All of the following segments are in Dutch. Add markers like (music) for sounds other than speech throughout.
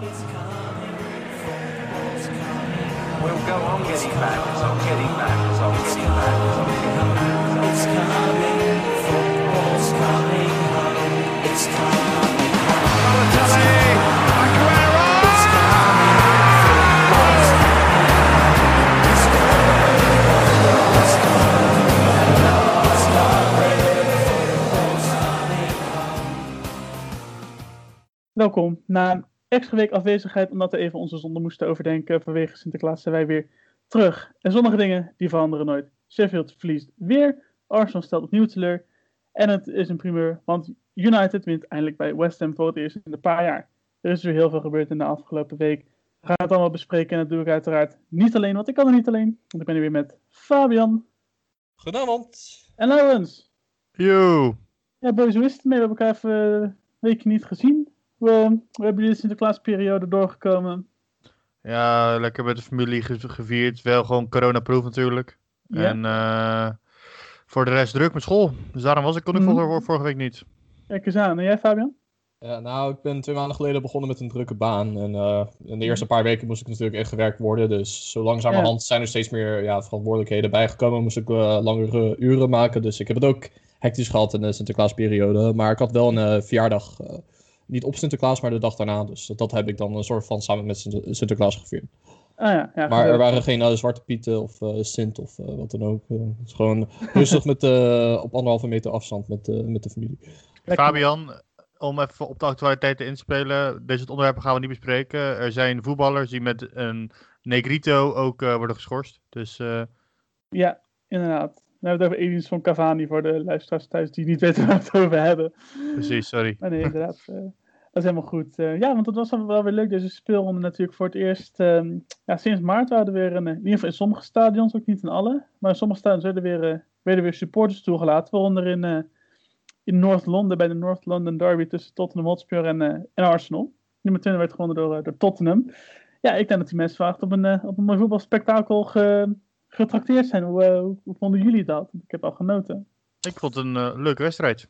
We'll go on getting back, it's on getting back, it's on getting back, it's on getting back. It's coming, football's coming home. It's coming home. Balotelli, Aguero! It's coming, football's coming It's coming, it's coming, it's coming, football's coming Welkom. Na een extra week afwezigheid, omdat we even onze zonde moesten overdenken vanwege Sinterklaas, zijn wij weer terug. En sommige dingen, die veranderen nooit. Sheffield verliest weer, Arsenal stelt opnieuw teleur. En het is een primeur, want United wint eindelijk bij West Ham voor het eerst in een paar jaar. Er is weer heel veel gebeurd in de afgelopen week. We gaan het allemaal bespreken en dat doe ik uiteraard niet alleen, want ik kan er niet alleen. Want ik ben hier weer met Fabian Goedenavond. en Laurens. Yo. Ja, boys, hoe is het mee? We hebben elkaar even een weekje niet gezien. We, we hebben de Sinterklaasperiode doorgekomen. Ja, lekker met de familie ge- gevierd. Wel gewoon coronaproof natuurlijk. Ja. En eh, voor de rest druk met school. Dus daarom was ik kon ik Mhm. vorige, vorige week niet. Kijk eens aan. En jij, Fabian? Ja, nou, ik ben twee maanden geleden begonnen met een drukke baan. En eh, in de eerste paar weken moest ik natuurlijk echt gewerkt worden. Dus zo langzamerhand zijn er steeds meer ja, verantwoordelijkheden bijgekomen. Moest ik eh, langere uren maken. Dus ik heb het ook hectisch gehad in de Sinterklaasperiode. Maar ik had wel een eh, verjaardag. Niet op Sinterklaas, maar de dag daarna. Dus dat heb ik dan een soort van samen met Sinter- Sinterklaas gevierd. Ah ja, ja Maar er waren geen eh, Zwarte Pieten of eh, Sint of eh, wat dan ook. Eh, het is gewoon rustig met, eh, op anderhalve meter afstand met, eh, met de familie. Lekker. Fabian, om even op de actualiteiten in te spelen. Deze onderwerpen gaan we niet bespreken. Er zijn voetballers die met een Negrito ook eh, worden geschorst. Dus eh, Ja, inderdaad. We hebben het over aliens van Cavani voor de luisteraars thuis die niet weten waar we het over hebben. precies, sorry. Maar nee, inderdaad. Eh, dat is helemaal goed. Eh, ja, want het was dan wel weer leuk, deze speelronde natuurlijk voor het eerst. ehm, ja, sinds maart waren er weer, een, in ieder geval in sommige stadions, ook niet in alle, maar in sommige stadions werden weer, eh, werden weer supporters toegelaten. Waaronder in, eh, in North London, bij de North London Derby tussen Tottenham Hotspur en, eh, en Arsenal. Nummer 20 werd gewonnen door, eh, door Tottenham. Ja, ik denk dat die mensen verwacht op een, eh, op een mooi voetbalspektakel ge, getrakteerd zijn. Hoe, eh, vonden jullie dat? Ik heb al genoten. Ik vond het een eh, leuke wedstrijd.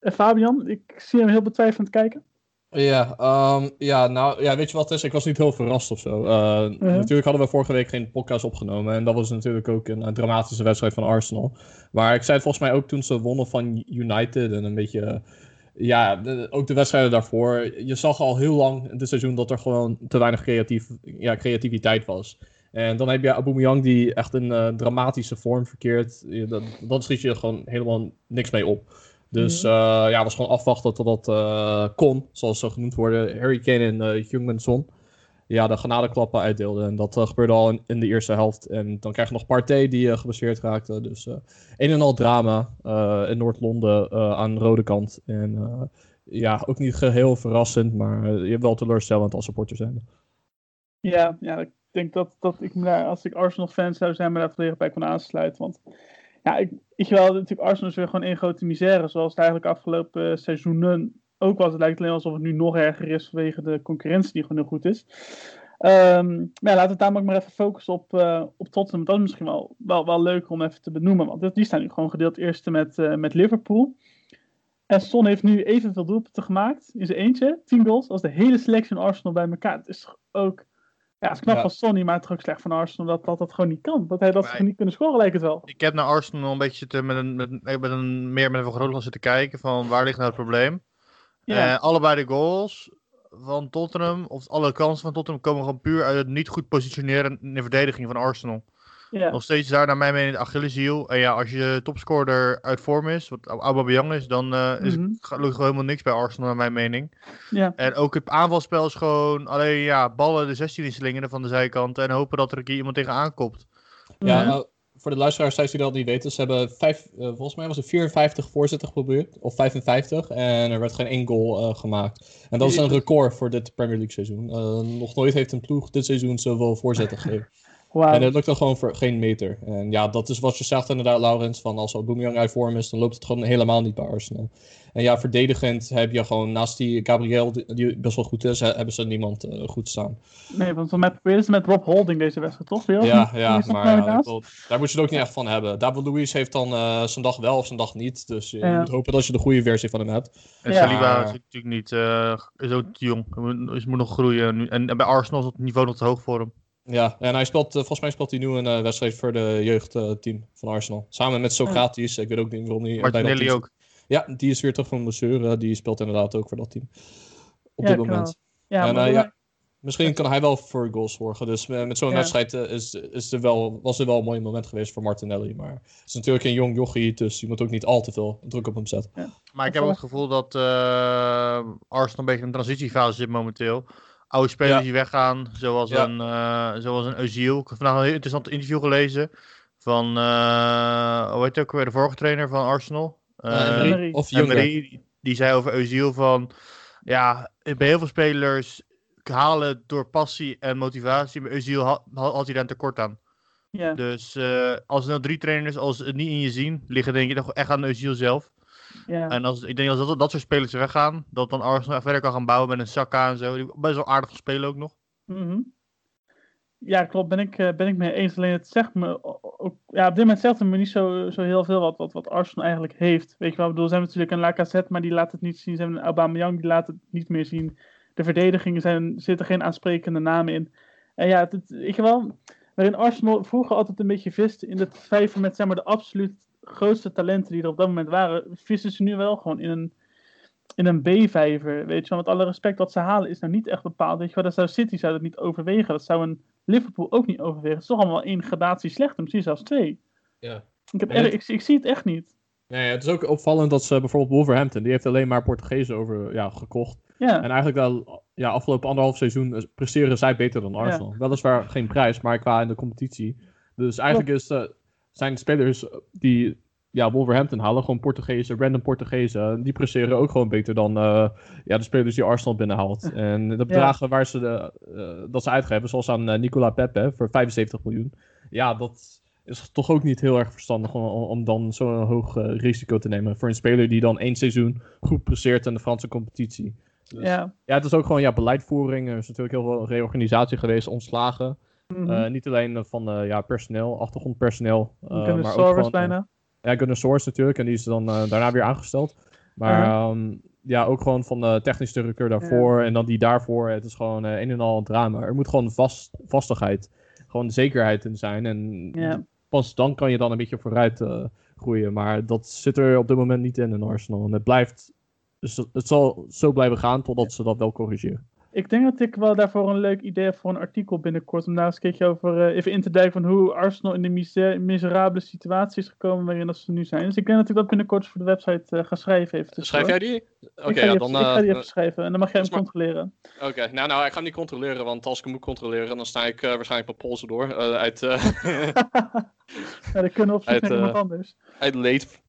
En Fabian, ik zie hem heel betwijfelend kijken. Ja, ehm, ja, nou, ja, weet je wat het is? Ik was niet heel verrast of zo. Eh, Natuurlijk hadden we vorige week geen podcast opgenomen. En dat was natuurlijk ook een, dramatische wedstrijd van Arsenal. Maar ik zei het volgens mij ook toen ze wonnen van United. En een beetje, eh, ja, de- ook de wedstrijden daarvoor. Je zag al heel lang in dit seizoen dat er gewoon te weinig creatief, ja, creativiteit was. En dan heb je Aubameyang die echt een eh, dramatische vorm verkeert. Dan, dan schiet je gewoon helemaal niks mee op. Dus eh ja, was gewoon afwachten tot dat eh, kon, zoals ze genoemd worden. Harry Kane en eh Jungmanson. Ja, de genadeklappen uitdeelden. En dat eh, gebeurde al in, in de eerste helft. En dan krijg je nog Partey die eh, geblesseerd raakte. Dus eh een en al drama eh, in Noord-Londen eh, aan de rode kant. En eh, ja, ook niet geheel verrassend, maar eh, je hebt wel teleurstellend als supporter zijn. Ja, ja, ik denk dat, dat ik me daar, als ik Arsenal-fan zou zijn, me daar volledig bij kon aansluiten. Want ja, ik, ik wel, natuurlijk, Arsenal is weer gewoon één grote misère, zoals het eigenlijk afgelopen eh, seizoenen ook was. Het lijkt alleen alsof het nu nog erger is vanwege de concurrentie die gewoon heel goed is. Ehm, maar laten we ook maar even focussen op, eh, op Tottenham. Dat is misschien wel, wel, wel leuk om even te benoemen, want die staan nu gewoon gedeeld eerste met, eh, met Liverpool. En Son heeft nu evenveel doelpunten gemaakt in zijn eentje, 10 goals, als de hele selectie van Arsenal bij elkaar. Het is ook ja, het is knap Ja. van Sonny, maar het is ook slecht van Arsenal dat, dat dat gewoon niet kan. Dat hij dat Maar- niet kunnen scoren, lijkt het wel. Ik heb naar Arsenal een beetje zitten met een, met, met een, meer met een vergrootglas zitten kijken van waar ligt nou het probleem. Ja, Eh, allebei de goals van Tottenham, of alle kansen van Tottenham, komen gewoon puur uit het niet goed positioneren in de verdediging van Arsenal. Ja. Nog steeds daar naar mijn mening de Achilleshiel. En ja, als je topscorer uit vorm is, wat Aubameyang is, dan eh is Mhm. het gelukkig helemaal niks bij Arsenal naar mijn mening. ja. En ook het aanvalspel is gewoon alleen ja, ballen de 16 in slingeren van de zijkant en hopen dat er een keer iemand tegenaan komt. Ja, Mhm. nou, voor de luisteraars thuis die dat niet weten, ze hebben vijf, eh, volgens mij was het 54 voorzetten geprobeerd, of 55, en er werd geen één goal eh, gemaakt. En dat is een record voor dit Premier League seizoen. Nog nooit heeft een ploeg dit seizoen zoveel voorzetten gegeven. En het lukt dan gewoon voor geen meter. En ja, dat is wat je zegt inderdaad, Laurens. Van als Aubameyang uit vorm is, dan loopt het gewoon helemaal niet bij Arsenal. En ja, verdedigend heb je gewoon naast die Gabriel, die- best wel goed is, he- hebben ze niemand eh, goed staan. Nee, want met, ze met Rob Holding deze wedstrijd, toch? Weer? Ja, ja maar nou ja, wil- daar moet je het ook niet echt van hebben. David Luiz heeft dan eh, zijn dag wel of zijn dag niet. Dus je Ja. moet hopen dat je de goede versie van hem hebt. En Ja. Saliba Maar- is natuurlijk niet, eh, is ook te jong. Hij moet, moet nog groeien. En bij Arsenal is het niveau nog te hoog voor hem. Ja, en hij speelt, eh, volgens mij speelt hij nu een eh, wedstrijd voor de jeugdteam van Arsenal. Samen met Socrates. Ik weet ook niet waarom hij bij dat Martinelli team ook. Ja, die is weer terug van blessure. Die speelt inderdaad ook voor dat team. Op Ja, dit moment. Ja, eh, ja, Misschien kan hij wel voor goals zorgen. Dus eh, met zo'n Ja. wedstrijd eh, is, is er wel, was er wel een mooi moment geweest voor Martinelli. Maar het is natuurlijk een jong jochie, dus je moet ook niet al te veel druk op hem zetten. Maar ik heb ook het gevoel dat eh, Arsenal een beetje in een transitiefase zit momenteel. Oude spelers Ja. die weggaan, zoals Ja. een, eh zoals een Özil. Ik heb vandaag een heel interessant interview gelezen van, eh hoe heet het ook weer, de vorige trainer van Arsenal. Emery Emery. Of. Marie, die zei over Özil van... Ja, bij heel veel spelers halen het door passie en motivatie. Maar Özil had, had hij daar een tekort aan. ja. Dus eh, als er nou drie trainers als het niet in je zien, liggen denk ik toch echt aan Özil zelf. Ja. En als, ik denk als dat, dat soort spelers weggaan, dat dan Arsenal echt verder kan gaan bouwen met een Saka en zo. Die best wel aardig spelen ook nog. Mhm. Ja, klopt. Ben ik, eh, ben ik mee eens. Alleen het zegt me ook. Ja, op dit moment zegt het me niet zo, zo heel veel wat, wat, wat Arsenal eigenlijk heeft. Weet je wel, ik bedoel, ze hebben natuurlijk een Lacazette, maar die laat het niet zien. Ze hebben een Aubameyang, die laat het niet meer zien. De verdedigingen zijn, zitten geen aansprekende namen in. En ja, het, je wel, waarin Arsenal vroeger altijd een beetje vist in het vijver met zeg maar de absoluut grootste talenten die er op dat moment waren, vissen ze nu wel gewoon in een in een B-vijver, weet je wel. Met alle respect, wat ze halen is nou niet echt bepaald. Weet je wel, dat zou City zou dat niet overwegen. Dat zou een Liverpool ook niet overwegen. Het is toch allemaal één gradatie slechter, misschien zelfs twee. Ja. Ik, heb het- ik, ik zie het echt niet. Nee, het is ook opvallend dat ze bijvoorbeeld Wolverhampton, die heeft alleen maar Portugezen over, ja, gekocht. Ja, En eigenlijk wel, ja, afgelopen anderhalf seizoen eh, presteren zij beter dan Arsenal. Weliswaar geen prijs, maar qua in de competitie. Dus eigenlijk is, eh, zijn spelers die ja, Wolverhampton halen, gewoon Portugezen, random Portugezen, die presteren ook gewoon beter dan eh, ja, de spelers die Arsenal binnenhaalt. En de bedragen waar ze de, eh, dat ze uitgeven, zoals aan eh, Nicola Pepe voor 75 miljoen. Ja, dat is toch ook niet heel erg verstandig om, om dan zo'n hoog risico te nemen voor een speler die dan één seizoen goed presteert in de Franse competitie. Dus- ja. ja, het is ook gewoon ja, beleidvoering. Er is natuurlijk heel veel reorganisatie geweest, ontslagen. Mhm. Eh, niet alleen eh, van eh, ja, personeel, achtergrondpersoneel. maar ook eh, bijna. ja, Soares natuurlijk. En die is dan daarna weer aangesteld. Maar Ja. ehm, ja, ook gewoon van de technisch directeur daarvoor. En dan die daarvoor. Het is gewoon een en al drama. Er moet gewoon vast, vastigheid, gewoon zekerheid in zijn. En Ja. pas dan kan je dan een beetje vooruit groeien. Maar dat zit er op dit moment niet in in Arsenal. En het blijft... Dus het zal zo blijven gaan totdat ze dat wel corrigeren. Ik denk dat ik wel daarvoor een leuk idee heb voor een artikel binnenkort. Om daar eens een keertje over eh, even in te duiken van hoe Arsenal in de mise- miserabele situatie is gekomen waarin dat ze nu zijn. Dus ik denk dat ik dat binnenkort voor de website eh, ga schrijven. Even Schrijf jij die? Oké, ja, even, dan... ik ga die eh, even schrijven en dan mag jij hem dat controleren. Oké, nou, nou, ik ga hem niet controleren, want als ik hem moet controleren, dan sta ik waarschijnlijk mijn polsen door. uit, (laughs) ja, dan kunnen op (laughs) Uit, iemand anders. uit leed.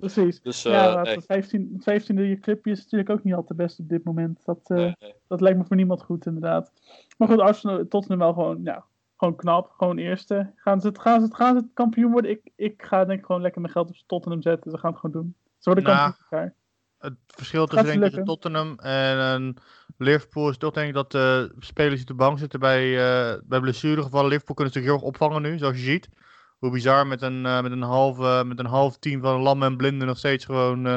Precies. Dus, eh, ja, nee, het 15, het 15e je clipje is natuurlijk ook niet al te best op dit moment. Dat, eh, nee, nee. dat lijkt me voor niemand goed, inderdaad. Maar goed, Arsenal, Tottenham wel gewoon, ja, gewoon knap. Gewoon eerste. Gaan ze het, gaan ze het, gaan ze het kampioen worden? Ik, ik ga denk ik gewoon lekker mijn geld op Tottenham zetten. Ze gaan het gewoon doen. Ze worden Nou, kampioen voor elkaar. Het verschil tussen, denk? Tottenham en Liverpool is toch denk ik dat de spelers die op de bank zitten bij, eh bij blessuregevallen. Liverpool kunnen ze natuurlijk heel erg opvangen nu, zoals je ziet. Hoe bizar met een, eh, met een, half, eh, met een half team van Lam en Blinden nog steeds gewoon eh,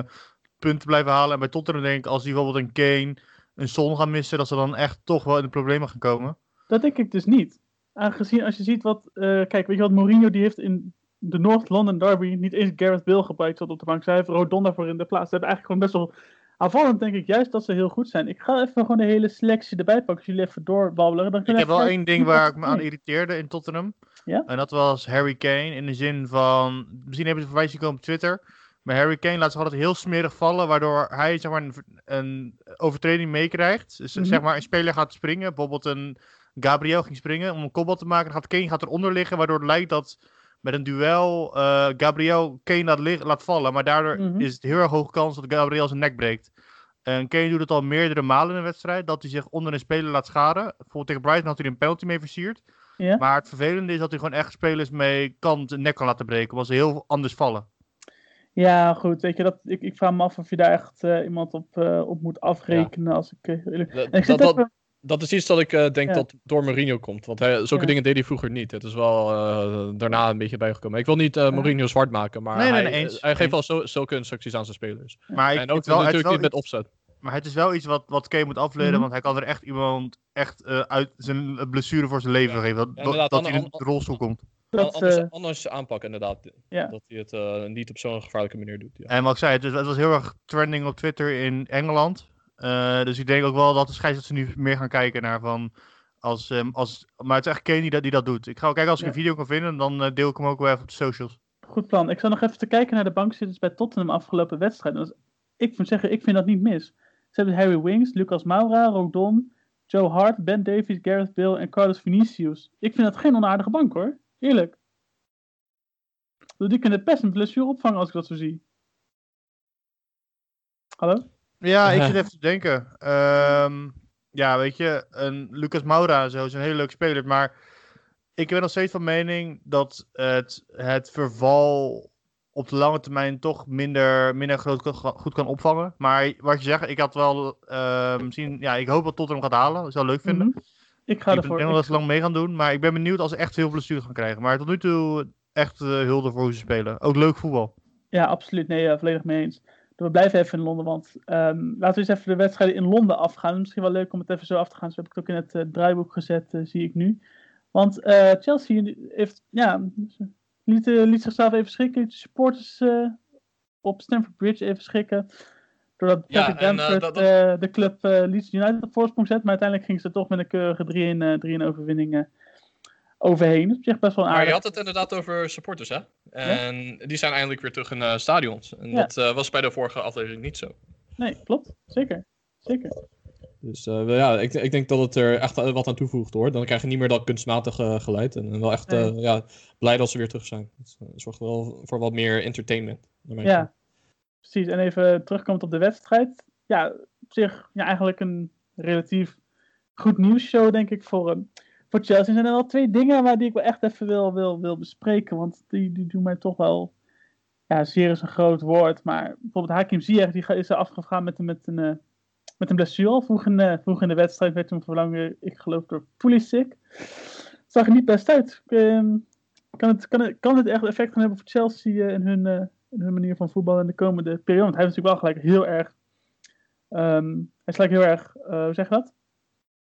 punten blijven halen. En bij Tottenham denk ik, als die bijvoorbeeld een Kane, een Son gaan missen, dat ze dan echt toch wel in de problemen gaan komen. Dat denk ik dus niet. Aangezien als je ziet wat, kijk, weet je wat Mourinho die heeft in de North London Derby niet eens Gareth Bale gebruikt zat op de bank. Zij heeft Rodon daarvoor in de plaats. Ze hebben eigenlijk gewoon best wel aanvallend denk ik juist dat ze heel goed zijn. Ik ga even gewoon de hele selectie erbij pakken. Als jullie even doorbabbelen. Dan Ik heb we wel één ding waar ik me aan irriteerde in Tottenham. Ja? En dat was Harry Kane. In de zin van. Misschien hebben ze voorbij zien komen op Twitter. Maar Harry Kane laat zich altijd heel smerig vallen. Waardoor hij zeg maar, een, een overtreding meekrijgt. Dus Mhm. zeg maar een speler gaat springen. Bijvoorbeeld een Gabriel ging springen om een kopbal te maken. Dan gaat Kane gaat eronder liggen. Waardoor het lijkt dat met een duel eh, Gabriel Kane laat, laat vallen. Maar daardoor Mhm. is het heel erg hoge kans dat Gabriel zijn nek breekt. En Kane doet het al meerdere malen in een wedstrijd. Dat hij zich onder een speler laat schaden. Bijvoorbeeld tegen Brighton had hij een penalty mee versierd. Ja? Maar het vervelende is dat hij gewoon echt spelers mee kan, zijn nek kan laten breken. Omdat ze heel anders vallen. Ja, goed. Weet je, dat, ik, ik vraag me af of je daar echt eh, iemand op, eh, op moet afrekenen. Als ik, eerlijk- Dat, En (laughs) ik dat, even- dat, dat is iets dat ik eh, denk Ja. dat door Mourinho komt. Want hij, zulke Ja. dingen deed hij vroeger niet. Het is wel eh, daarna een beetje bijgekomen. Ik wil niet eh, Ja. Mourinho zwart maken, maar Nee, nee, hij, nee, eens. hij geeft Eens. wel zo, zulke instructies aan zijn spelers. Maar ik, en ook wel, natuurlijk wel niet met opzet. Maar het is wel iets wat, wat Kane moet afleren, Mhm. want hij kan er echt iemand echt eh, uit zijn blessure voor zijn leven Ja. geven. Dat, Ja, dat, dat hij in de rolstoel komt. dat, anders, eh, anders aanpakken inderdaad. Ja. Dat hij het eh, niet op zo'n gevaarlijke manier doet. Ja. En wat ik zei, het, het was heel erg trending op Twitter in Engeland. Eh, dus ik denk ook wel dat de scheidsrechters nu meer gaan kijken naar van... Als, ehm, als, maar het is echt Kane die dat, die dat doet. Ik ga ook kijken als ik Ja. een video kan vinden, dan deel ik hem ook wel even op de socials. Goed plan. Ik zal nog even te kijken naar de bankzitters bij Tottenham afgelopen wedstrijd. Ik moet zeggen, ik vind dat niet mis. Ze hebben Harry Winks, Lucas Moura, Rodon, Joe Hart, Ben Davies, Gareth Bale en Carlos Vinicius. Ik vind dat geen onaardige bank hoor. Eerlijk. Ik Die kunnen best een blessure opvangen als ik dat zo zie. Hallo? Ja, ik (laughs) zit even te denken. Ehm, ja, weet je, een Lucas Moura zo is een hele leuke speler. Maar ik ben nog steeds van mening dat het, het verval op de lange termijn toch minder, minder groot goed kan opvangen. Maar wat je zegt, ik had wel eh, misschien, ja, ik hoop dat Tottenham gaat halen. Dat zou ik leuk vinden. Mhm. Ik ga ik ervoor. denk wel dat ze lang mee gaan doen. Maar ik ben benieuwd als ze echt veel blessures gaan krijgen. Maar tot nu toe echt eh, hulde voor hoe ze spelen. Ook leuk voetbal. Ja, absoluut. Nee, ja, volledig mee eens. We blijven even in Londen, want ehm, laten we eens even de wedstrijden in Londen afgaan. Misschien wel leuk om het even zo af te gaan. Zo heb ik het ook in het eh, draaiboek gezet, eh, zie ik nu. Want eh, Chelsea heeft, ja, liet, eh, liet zichzelf even schrikken. Liet de supporters eh, op Stamford Bridge even schrikken. Doordat Ja, Patrick eh, Bamford dat- dat- eh, de club Leeds United op voorsprong zet. Maar uiteindelijk ging ze toch met een keurige 3-1 eh, 3-1 overwinning overheen. Dat is zich best wel een Maar je aardig. had het inderdaad over supporters, hè? En die zijn eindelijk weer terug in eh, stadions. En Ja. dat was bij de vorige aflevering niet zo. Nee, klopt. Zeker. Zeker. Dus eh, ja, ik, ik denk dat het er echt wat aan toevoegt hoor. Dan krijg je niet meer dat kunstmatige geluid. En wel echt Nee. eh, ja, blij dat ze weer terug zijn. Het eh, zorgt wel voor wat meer entertainment. naar mijn Ja, precies. En even terugkomend op de wedstrijd. Ja, op zich ja, eigenlijk een relatief goed nieuwsshow, denk ik, voor, eh, voor Chelsea. Er zijn er wel twee dingen waar die ik wel echt even wil, wil, wil bespreken. Want die, die doen mij toch wel... Ja, zeer is een groot woord. Maar bijvoorbeeld Hakim Ziyech, die is er afgegaan met, een- met, een, met een blessure. Vroeg in, eh, vroeg in de wedstrijd werd toen vervangen, ik geloof, door Pulisic. Zag er niet best uit. Ehm, kan, het, kan, het, kan het echt effect gaan hebben voor Chelsea eh, in hun... eh, in hun manier van voetballen in de komende periode. Want hij is natuurlijk wel gelijk heel erg. ehm, hij is gelijk heel erg, eh, hoe zeg je dat?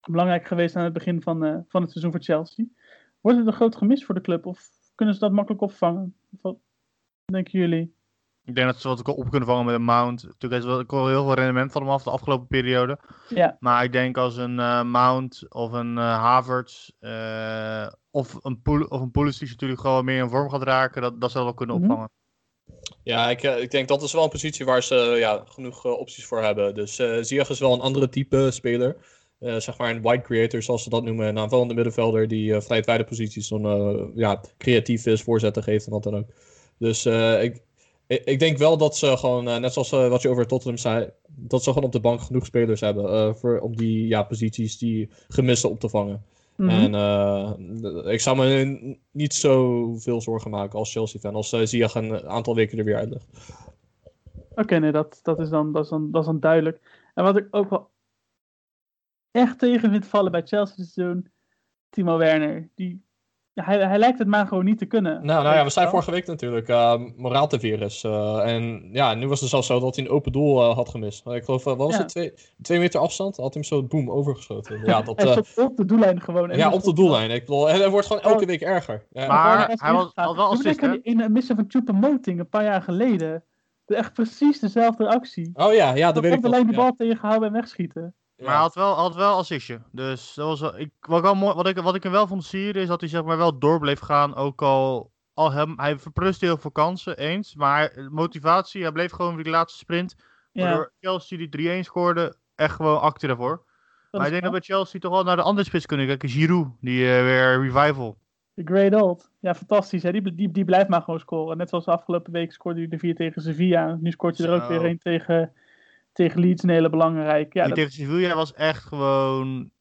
Belangrijk geweest aan het begin van, eh, van het seizoen voor Chelsea. Wordt het een groot gemis voor de club? Of kunnen ze dat makkelijk opvangen? Wat denken jullie? Ik denk dat ze wat op kunnen vangen met een Mount. Natuurlijk is wel, ik hoor heel veel rendement van hem af de afgelopen periode. Ja, Maar ik denk als een eh, Mount of een eh, Havertz eh, of een, Poel, of een Pulisic natuurlijk gewoon meer in vorm gaat raken, dat, dat zal wel kunnen Mhm. opvangen. Ja, ik, ik denk dat is wel een positie waar ze ja, genoeg opties voor hebben. Dus eh Ziyech is wel een andere type speler. Eh, zeg maar een wide creator, zoals ze dat noemen. Een aanvallende middenvelder die uh, vanuit wijde posities dan eh, ja, creatief is, voorzetten geeft en wat dan ook. Dus eh, ik, ik, denk wel dat ze gewoon, eh, net zoals eh, wat je over Tottenham zei, dat ze gewoon op de bank genoeg spelers hebben eh, voor, om die ja, posities, die gemissen op te vangen. Mhm. En ik zou me niet zoveel zorgen maken als Chelsea-fan als Ziyech een aantal weken er weer uit ligt. Oké, nee, dat, dat, is dan, dat, is dan, dat is dan duidelijk. En wat ik ook wel echt tegen vind vallen bij Chelsea dit seizoen, Timo Werner. Die, ja, hij, hij lijkt het maar gewoon niet te kunnen. Nou, nou ja, we zijn vorige week natuurlijk uh, moraal te virus. Uh, en ja, nu was het zelfs zo dat hij een open doel uh, had gemist. Ik geloof, wat was Ja. het? Twee, twee meter afstand? Had hij hem zo boem overgeschoten. (laughs) Ja, dat, hij eh, op de doellijn gewoon. En ja op de doellijn. Ik bedoel, en het wordt gewoon elke Oh. week erger. Ja. Maar hij was- wel assist, die ene missie van Choupo-Moting een paar jaar geleden. De, echt precies dezelfde actie. Oh ja, ja, dat weet op ik de nog. lijn die Ja. bal tegenhouden en wegschieten. Ja. Maar hij had wel, had wel assistje. Dus dat was wel, ik, wat, ik wel mooi, wat, ik, wat ik hem wel vond sieren is dat hij zeg maar wel door bleef gaan. Ook al, al hem, hij verpruste heel veel kansen, eens. Maar motivatie, hij bleef gewoon weer die laatste sprint. Ja, Waardoor Chelsea die 3-1 scoorde, echt gewoon acte daarvoor. dat maar ik denk dat bij Chelsea toch wel naar de andere spits kunnen kijken. Giroud, die eh, weer revival. De Great Old. Ja, fantastisch. Hè? Die, die, die blijft maar gewoon scoren. Net zoals de afgelopen week scoorde hij de vier tegen Sevilla. Nu scoort hij er ook weer een tegen, tegen Leeds. Een hele belangrijke. Ja, die dat, tegen Sevilla was echt gewoon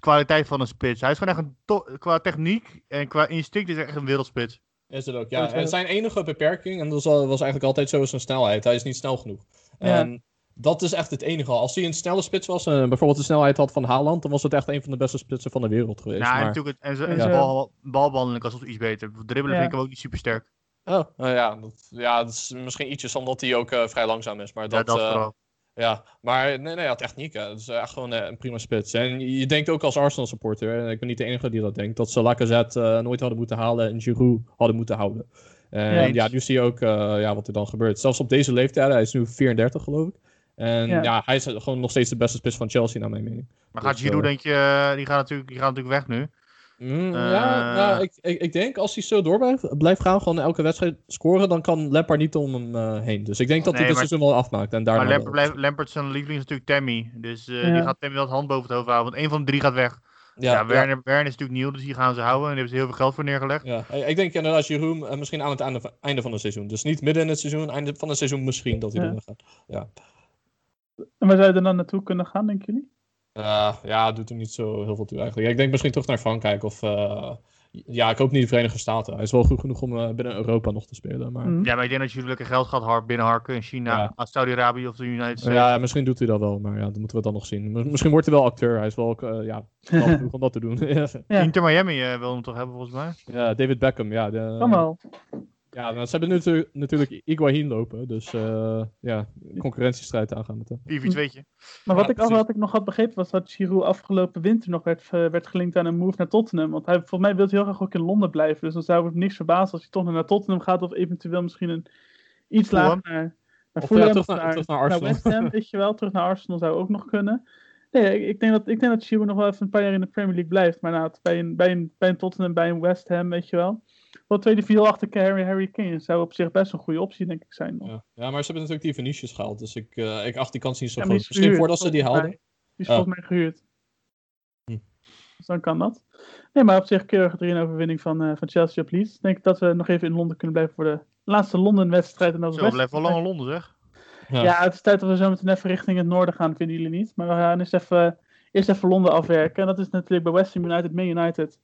kwaliteit van een spits. Hij is gewoon echt een to- qua techniek en qua instinct is hij echt een wereldspits. Is het ook, Dat ja. En zijn enige beperking, en dat was, eigenlijk altijd zo, is zijn snelheid. Hij is niet snel genoeg. Ja. En dat is echt het enige. Als hij een snelle spits was, en bijvoorbeeld de snelheid had van Haaland, dan was het echt een van de beste spitsen van de wereld geweest. Nou, en maar... natuurlijk het, en zijn En zijn bal, balbehandeling was iets beter. Dribbelen Ja. vind ik hem ook niet super sterk. Oh, nou ja, dat, ja, dat is misschien ietsjes omdat hij ook eh, vrij langzaam is. Maar Ja, dat, dat eh, vooral. Ja, maar nee, nee, ja, techniek. Hè. Dat is echt gewoon eh, een prima spits. En je denkt ook als Arsenal supporter, en ik ben niet de enige die dat denkt, dat ze Lacazette eh, nooit hadden moeten halen en Giroud hadden moeten houden. En Ja. ja, nu zie je ook eh, ja, wat er dan gebeurt. Zelfs op deze leeftijd, hij is nu 34 geloof ik. En Ja. ja, hij is gewoon nog steeds de beste spits van Chelsea, naar mijn mening. Maar Dus, gaat Giroud, eh, denk je, die gaat natuurlijk, die gaat natuurlijk weg nu. Mm, Eh. ja, nou, ik, ik, ik denk als hij zo door blijft, blijft gaan, gewoon elke wedstrijd scoren, dan kan Lampard niet om hem eh, heen. Dus ik denk dat Nee, hij dit seizoen wel afmaakt. En daarna Maar. Lampard, zijn lieveling is natuurlijk Tammy. Dus eh, Ja. die gaat Tammy wel het hand boven het hoofd houden. Want één van de drie gaat weg. Ja, ja, Werner, Werner is natuurlijk nieuw, dus die gaan ze houden. En daar hebben ze heel veel geld voor neergelegd. Ja, ik denk inderdaad Jeroen eh, misschien aan het einde van, einde van het seizoen. Dus niet midden in het seizoen, einde van het seizoen misschien dat hij Ja. er gaat. Ja. En waar zou je er dan naartoe kunnen gaan, denken jullie? Eh, ja, het doet er niet zo heel veel toe eigenlijk. Ja, ik denk misschien terug naar Frankrijk of... eh, ja, ik hoop niet de Verenigde Staten. Hij is wel goed genoeg om eh, binnen Europa nog te spelen. Maar Mhm. Ja, maar ik denk dat jullie lekker geld gaat hard binnenharken in China, Ja. Saudi-Arabië of de United States. ja, misschien doet hij dat wel. Maar ja, dat moeten we dan nog zien. Misschien wordt hij wel acteur. Hij is wel eh, ja, knap (laughs) genoeg om dat te doen. (laughs) ja. Inter Miami wil hem toch hebben volgens mij? Ja, David Beckham. Ja, de, Kan wel. Ja nou, ze hebben nu natu- natuurlijk Higuain lopen. Dus eh, ja, concurrentiestrijd aangaan met hem. 4v2'tje. Maar wat, Ja, ik, al- wat ik nog had begrepen was dat Giroud afgelopen winter nog werd, eh, werd gelinkt aan een move naar Tottenham. Want hij, volgens mij wil hij heel graag ook in Londen blijven. Dus dan zou het niks verbazen als hij toch naar Tottenham gaat. Of eventueel misschien een iets lager naar, naar Of, Fulham ja, terug of naar- terug naar Arsenal. West Ham, weet je wel. Terug naar Arsenal zou ook nog kunnen. Nee, ik, ik denk dat, ik denk dat Giroud nog wel even een paar jaar in de Premier League blijft. Maar nou, bij, een, bij, een, bij een Tottenham, bij een West Ham, weet je wel. Wel tweede viel achter Harry, Harry Kane zou op zich best een goede optie, denk ik, zijn. nog. Ja. ja, maar ze hebben natuurlijk die Venetius gehaald. Dus ik, eh, ik acht die kans niet zo Ja, groot. Misschien gehuurd, voordat ze die haalden. mij. Die is Oh. volgens mij gehuurd. Hm. Dus dan kan dat. Nee, maar op zich keurige 3 overwinning van, eh, van Chelsea op Leeds. Ik denk dat we nog even in Londen kunnen blijven voor de laatste Londen-wedstrijd. Zo, West- blijft wel lang in Londen zeg. Ja. Ja, het is tijd dat we zo meteen even richting het noorden gaan, vinden jullie niet? Maar we gaan eerst even, eerst even Londen afwerken. En dat is natuurlijk bij West Ham United, Man United 1-3.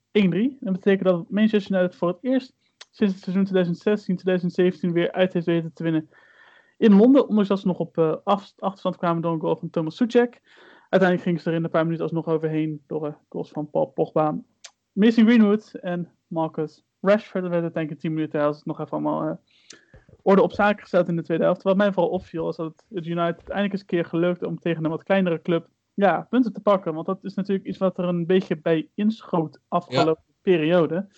Dat betekent dat Manchester United voor het eerst sinds het seizoen 2016-2017 weer uit heeft weten te winnen in Londen. Ondanks dat ze nog op eh, achterstand kwamen door een goal van Thomas Suchek. Uiteindelijk gingen ze er in een paar minuten alsnog overheen door eh, goals van Paul Pogba, Mason Greenwood en Marcus Rashford. Er werd uiteindelijk in 10 minuten als het nog even allemaal eh, orde op zaken gesteld in de tweede helft. Wat mij vooral opviel is dat het, United eindelijk eens een keer gelukt om tegen een wat kleinere club ja, punten te pakken. Want dat is natuurlijk iets wat er een beetje bij inschoot afgelopen periode.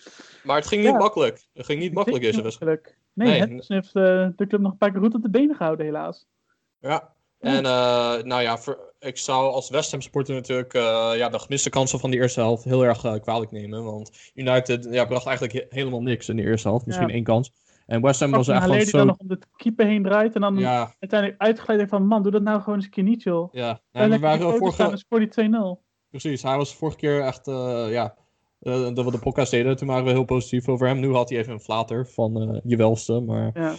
Maar het ging niet Ja. makkelijk. Het ging niet makkelijk deze wedstrijd. Nee, Nee. Henderson heeft eh, de club nog een paar keer goed op de benen gehouden, helaas. Ja. En eh, nou ja, voor, ik zou als West Ham supporter natuurlijk eh, ja, de gemiste kansen van die eerste helft heel erg kwalijk nemen. Want United ja, bracht eigenlijk he- helemaal niks in de eerste helft. Misschien Ja. één kans. En West Ham was echt gewoon Haledi dan zo... nog om de keeper heen draait en dan Ja, uiteindelijk uitgeleid van man, doe dat nou gewoon eens een keer niet, joh. ja. En En we waren vorige... en scoort die 2-0. Precies, hij was vorige keer echt, eh, ja, eh, dat we de podcast deden, toen waren we heel positief over hem. Nu had hij even een flater van eh je welste, maar Ja.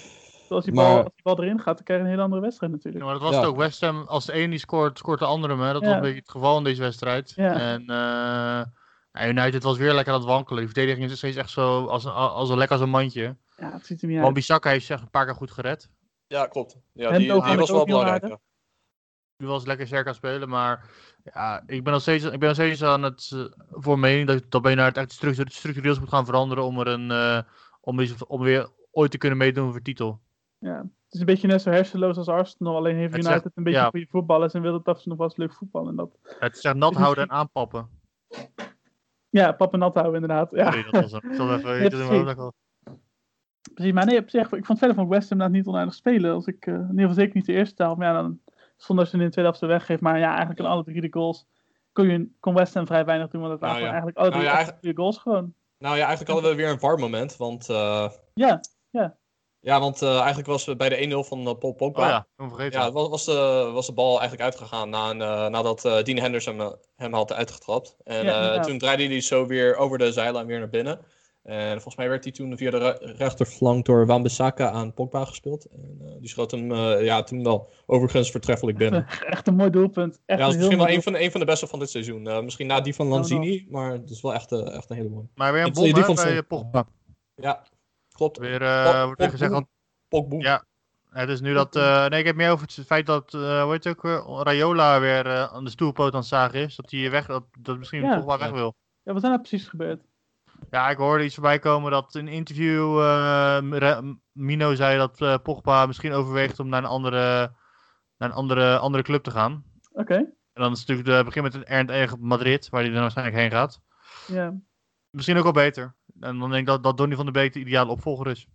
Als die, Maar- bal, als die bal erin gaat, dan krijg je een hele andere wedstrijd Ja, natuurlijk. maar dat was Ja. het ook. West Ham, als de een die scoort, scoort de andere hem. Hè? Dat Ja. was een beetje het geval in deze wedstrijd. Ja. En eh, ja, United was weer lekker aan het wankelen. De verdediging is steeds echt zo als een, als een lekker als een mandje. Ja, het ziet er niet Want uit. Bissaka heeft zich een paar keer goed gered. ja, klopt. Ja, En die, was wel belangrijk. ja. Die was lekker sterk aan het spelen. Maar ja, ik ben nog steeds, ik ben nog steeds aan het eh, voor mening dat, dat bij United echt structu- structureels moet gaan veranderen om, er een, eh, om, om weer ooit te kunnen meedoen voor titel. Ja. Het is een beetje net zo hersenloos als Arsenal, alleen heeft Het United echt- een beetje ja. goede voetballers en wil het dat ze nog wel eens leuk voetballen. En dat... Het is echt nat (laughs) houden en aanpappen. Ja, pap en nat houden inderdaad. Ja. Sorry, dat was hem. Ik zal even, (laughs) Ja, precies. Precies, maar nee, op zich, ik vond verder van West Ham inderdaad niet onaardig spelen. Als ik, eh, in ieder geval zeker niet de eerste helft. Maar ja, dan zonder ze in de tweede helft zo weggeeft. Maar ja, eigenlijk in alle drie de goals kon, je, kon West Ham vrij weinig doen. Want het waren Nou ja. gewoon eigenlijk alle drie Nou ja, echt goede goals gewoon. Nou ja, eigenlijk hadden we weer een VAR moment, want... eh, Ja, ja, want eh, eigenlijk was we bij de 1-0 van eh, Paul Pogba... Oh ja. Ja, was, was, de, was de bal eigenlijk uitgegaan na een, eh, nadat eh, Dean Henderson hem, hem had uitgetrapt. En Ja, eh, toen draaide hij zo weer over de zijlijn weer naar binnen. En volgens mij werd hij toen via de re- rechterflank door Wan-Bissaka aan Pogba gespeeld. En eh, die schoot hem eh, ja, toen wel overigens vertreffelijk binnen. (laughs) Echt een mooi doelpunt. Echt Ja, dat is misschien wel een van, de, een van de beste van dit seizoen. Eh, misschien na die van Lanzini, maar het is wel echt, eh, echt een hele mooie. Maar weer een bom die hè, van bij eh, Pogba. Ja, klopt. Weer eh, wordt weer gezegd van... Pogboom. Ja. Het is nu dat... eh, nee, ik heb meer over het feit dat, eh hoe heet het ook weer, Rayola weer eh, aan de stoelpoot aan het zagen is. Dat hij weg, dat, dat misschien Ja. Pogba weg Ja. wil. Ja, wat is er nou precies gebeurd? Ja, ik hoorde iets voorbij komen dat in een interview eh, Re- Mino zei dat eh, Pogba misschien overweegt om naar een andere, naar een andere, andere club te gaan. Oké, En dan is het natuurlijk de begin met een ernd erg op Madrid, waar hij dan waarschijnlijk heen gaat. ja. Misschien ook wel beter. En dan denk ik dat, dat Donny van der Beek de ideale opvolger is.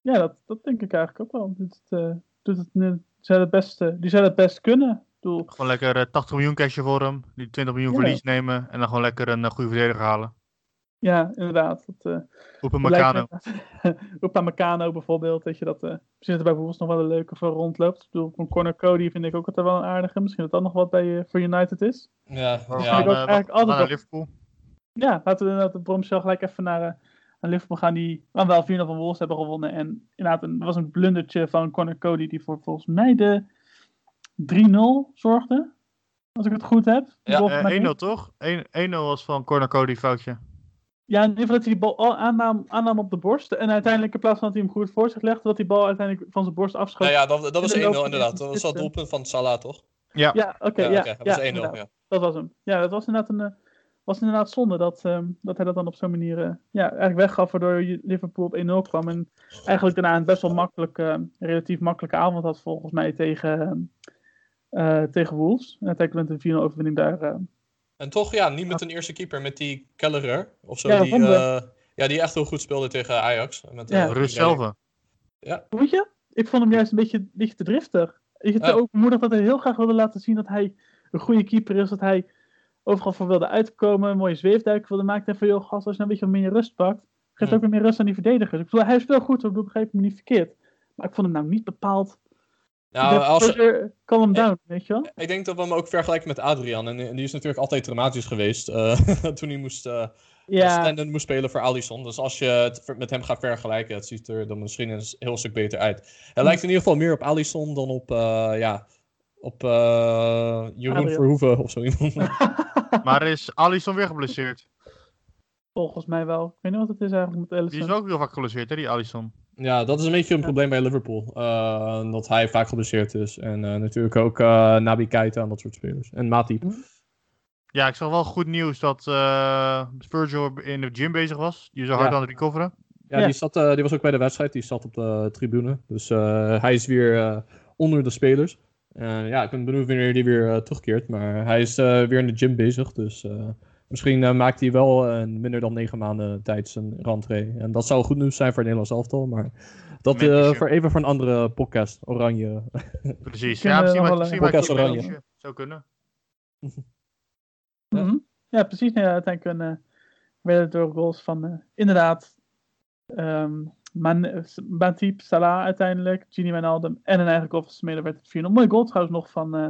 Ja, dat, dat denk ik eigenlijk ook wel. Doet het, eh, doet het zou het best, eh, die zou het best kunnen. Bedoel, Gewoon lekker eh, 80 miljoen cashje voor hem, die 20 miljoen Ja. verlies nemen en dan gewoon lekker een eh, goede verdediger halen. ja, inderdaad. Dat, eh, Op een dat lijkt Meccano. me- (laughs) Opa Meccano bijvoorbeeld, weet je, dat, eh misschien dat er bij Wolves nog wel een leuke voor rondloopt. Ik bedoel, van Corner Cody vind ik ook altijd wel een aardige. Misschien dat dat nog wat bij, eh, voor United is. Ja, Ja, gaan, ik ook eh, eigenlijk altijd Liverpool. Ja, laten we inderdaad de Bromsel gelijk even naar, eh, naar Liverpool gaan. Die aan wel 4-0 van Wolves hebben gewonnen. En inderdaad, een, er was een blundertje van Corner Cody die voor volgens mij de 3-0 zorgde. Als ik het goed heb. Ja, bal Eh, van 1-0 mij- toch? 1 1-0 was van Corner Cody foutje. Ja, in ieder geval dat hij die bal al aannam, aannam op de borst. En uiteindelijk in plaats van dat hij hem goed voor zich legde, dat die bal uiteindelijk van zijn borst afschoot. ja, ja dat, dat was En 1-0 dan loop je inderdaad. in Dat was dat spits, doelpunt van Salah, toch? Ja. Ja, oké. Ja, dat ja, was 1-0. inderdaad. Ja. Dat was hem. Ja, dat was inderdaad een, eh, was inderdaad zonde dat, ehm, dat hij dat dan op zo'n manier eh, ja, eigenlijk weggaf, waardoor je Liverpool op 1-0 kwam. En eigenlijk daarna een best wel makkelijk, eh, relatief makkelijke avond had volgens mij tegen, eh, tegen Wolves. En uiteindelijk met een 4-0 overwinning daar. En toch, ja, niet met een eerste keeper, met die Kellerer of zo. Ja, die, eh, ja, die echt heel goed speelde tegen Ajax. Met, Ja. Rust zelf. Weet je? Ik vond hem juist een beetje, een beetje te driftig. Ik te Ja. overmoedig dat hij heel graag wilde laten zien dat hij een goede keeper is. Dat hij overal voor wilde uitkomen. Een mooie zweefduik wilde maken. En van, joh, gast, als je nou een beetje wat meer rust pakt. Geeft Hm. ook weer meer rust aan die verdedigers. Ik bedoel, hij speelt goed. Ik bedoel, begrijp me niet verkeerd. Maar ik vond hem nou niet bepaald... Dat- als, calm him down, weet je wel? ik denk dat we hem ook vergelijken met Adrian. En, en die is natuurlijk altijd dramatisch geweest eh, (laughs) toen hij moest, eh Ja, stand-in moest spelen voor Alisson. Dus als je het met hem gaat vergelijken, het ziet er dan misschien een heel stuk beter uit. Hij lijkt in ieder geval meer op Alisson dan op, eh, ja, op eh, Jeroen Adrian. Verhoeven of zo iemand. (laughs) Maar is Alisson weer geblesseerd? volgens mij wel. Ik weet niet wat het is eigenlijk met Die Ellison. is ook heel vaak geblesseerd, hè, die Alisson. Ja, dat is een beetje een probleem bij Liverpool. Eh, dat hij vaak geblesseerd is. En eh, natuurlijk ook eh Naby Keita en dat soort spelers. En Mati. Ja, ik zag wel goed nieuws dat eh, Virgil in de gym bezig was. Die is zo hard Ja. aan het recoveren. Ja, Ja. Die, zat, eh, die was ook bij de wedstrijd. Die zat op de tribune. Dus eh, hij is weer eh, onder de spelers. Eh, ja, ik ben benieuwd wanneer hij weer eh, terugkeert. Maar hij is eh, weer in de gym bezig. Dus eh, misschien maakt hij wel in minder dan negen maanden tijd zijn rentree. En dat zou goed nieuws zijn voor het Nederlands elftal. Maar dat eh, voor even voor een andere podcast. Oranje. Precies. Kunnen Ja, misschien wel, misschien maakt podcast oranje. Zou kunnen. Ja. Mhm. Ja, precies. Nee, uiteindelijk een, werden het door goals van eh, inderdaad ehm Man, Matip, Salah uiteindelijk, Gini Wijnaldum en een eigen goal van werd het 4-0. Mooi goal trouwens nog van, eh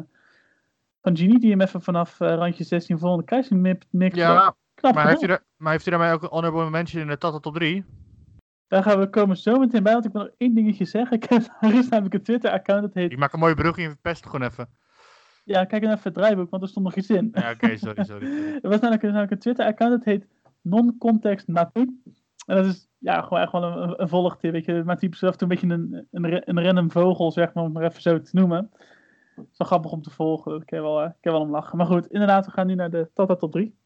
van Gini, die hem even vanaf eh, randje 16 volgende kruising mikt. Ja, Knap maar heeft, hij daar, maar heeft hij daarmee ook een honorable mention in de Tata top 3? Daar gaan we komen zo meteen bij, want ik wil nog één dingetje zeggen. (laughs) Ik heb, er is namelijk een Twitter-account, dat heet... Ik maak een mooie brug in, verpest het gewoon even. Ja, kijk even het draaiboek, want er stond nog iets in. Ja, oké, sorry, sorry. sorry. (laughs) Er was namelijk, namelijk een Twitter-account, dat heet non-context. En dat is ja, gewoon echt wel een, volgtip, weet je. Is zelf toen een beetje een, een, een random vogel, zeg maar, om het maar even zo te noemen. Het is wel grappig om te volgen, kan je wel, eh, kan je wel om lachen. Maar goed, inderdaad, we gaan nu naar de Tata Top 3.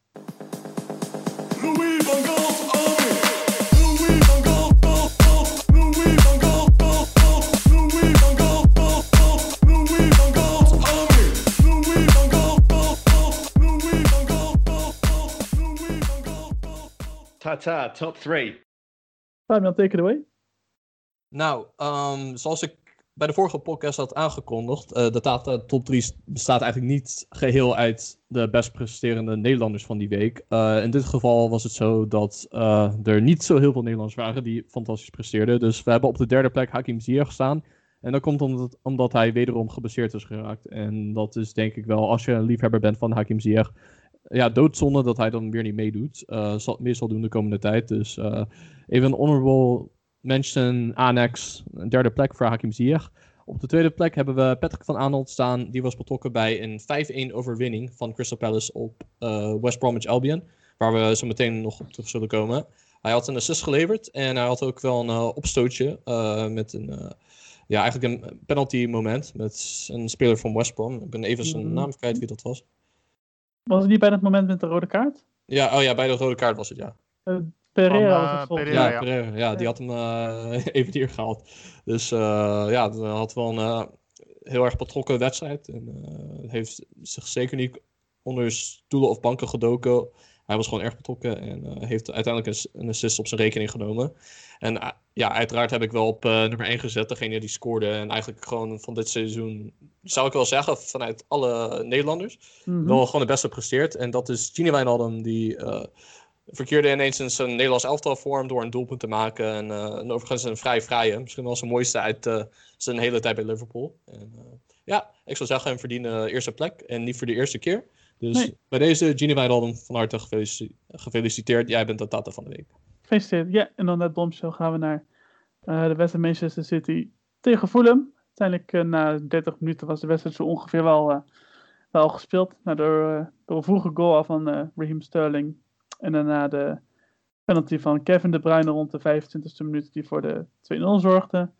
Tata, top three. Fabian, take it away. Nou, ehm, zoals ik bij de vorige podcast had aangekondigd, eh de Tata Top 3 bestaat eigenlijk niet geheel uit de best presterende Nederlanders van die week. Eh, in dit geval was het zo dat eh, er niet zo heel veel Nederlanders waren die fantastisch presteerden. Dus we hebben op de derde plek Hakim Ziyech gestaan. En dat komt omdat, omdat hij wederom geblesseerd is geraakt. En dat is denk ik wel, als je een liefhebber bent van Hakim Ziyech, ja, doodzonde dat hij dan weer niet meedoet. Eh zal, meer zal doen de komende tijd. Dus eh, even een honorable mention, annex, een derde plek voor Hakim Ziyech. Op de tweede plek hebben we Patrick van Aanholt staan. Die was betrokken bij een 5-1 overwinning van Crystal Palace op eh, West Bromwich Albion. Waar we zo meteen nog op terug zullen komen. Hij had een assist geleverd en hij had ook wel een opstootje met een, ja, eigenlijk een penalty moment met een speler van West Brom. Ik ben even zijn Mhm. naam kwijt wie dat was. Was het niet bij dat moment met de rode kaart? Ja, oh ja, bij de rode kaart was het, ja. Pereira Van, was eh, het volgens Pereira. Ja, ja. Pereira, ja, die had hem eh, (laughs) even hier gehaald. Dus eh, ja, dat had wel een heel erg betrokken wedstrijd. En eh, heeft zich zeker niet onder stoelen of banken gedoken. Hij was gewoon erg betrokken en eh, heeft uiteindelijk een, assist op zijn rekening genomen. En ja, uiteraard heb ik wel op eh, nummer 1 gezet, degene die scoorde. En eigenlijk gewoon van dit seizoen, zou ik wel zeggen, vanuit alle Nederlanders, Mhm. wel gewoon de beste presteert. En dat is Gini Wijnaldum, die eh, verkeerde ineens in zijn Nederlands elftal vorm door een doelpunt te maken. En, eh, en overigens een vrij vrije, misschien wel zijn mooiste uit zijn hele tijd bij Liverpool. En, ja, ik zou zeggen, hem verdienen eerste plek en niet voor de eerste keer. Dus Nee. bij deze Gini Wijnaldum van harte gefelici- gefeliciteerd. Jij bent de tata van de week. Gefeliciteerd. Ja, en dan net bombshell gaan we naar eh, de wedstrijd Manchester City tegen Fulham. Uiteindelijk eh, na 30 minuten was de wedstrijd zo ongeveer wel, eh, wel gespeeld. Nou, door, eh, door een vroege goal van eh, Raheem Sterling. En daarna de penalty van Kevin De Bruyne rond de 25e minuut die voor de 2-0 zorgde.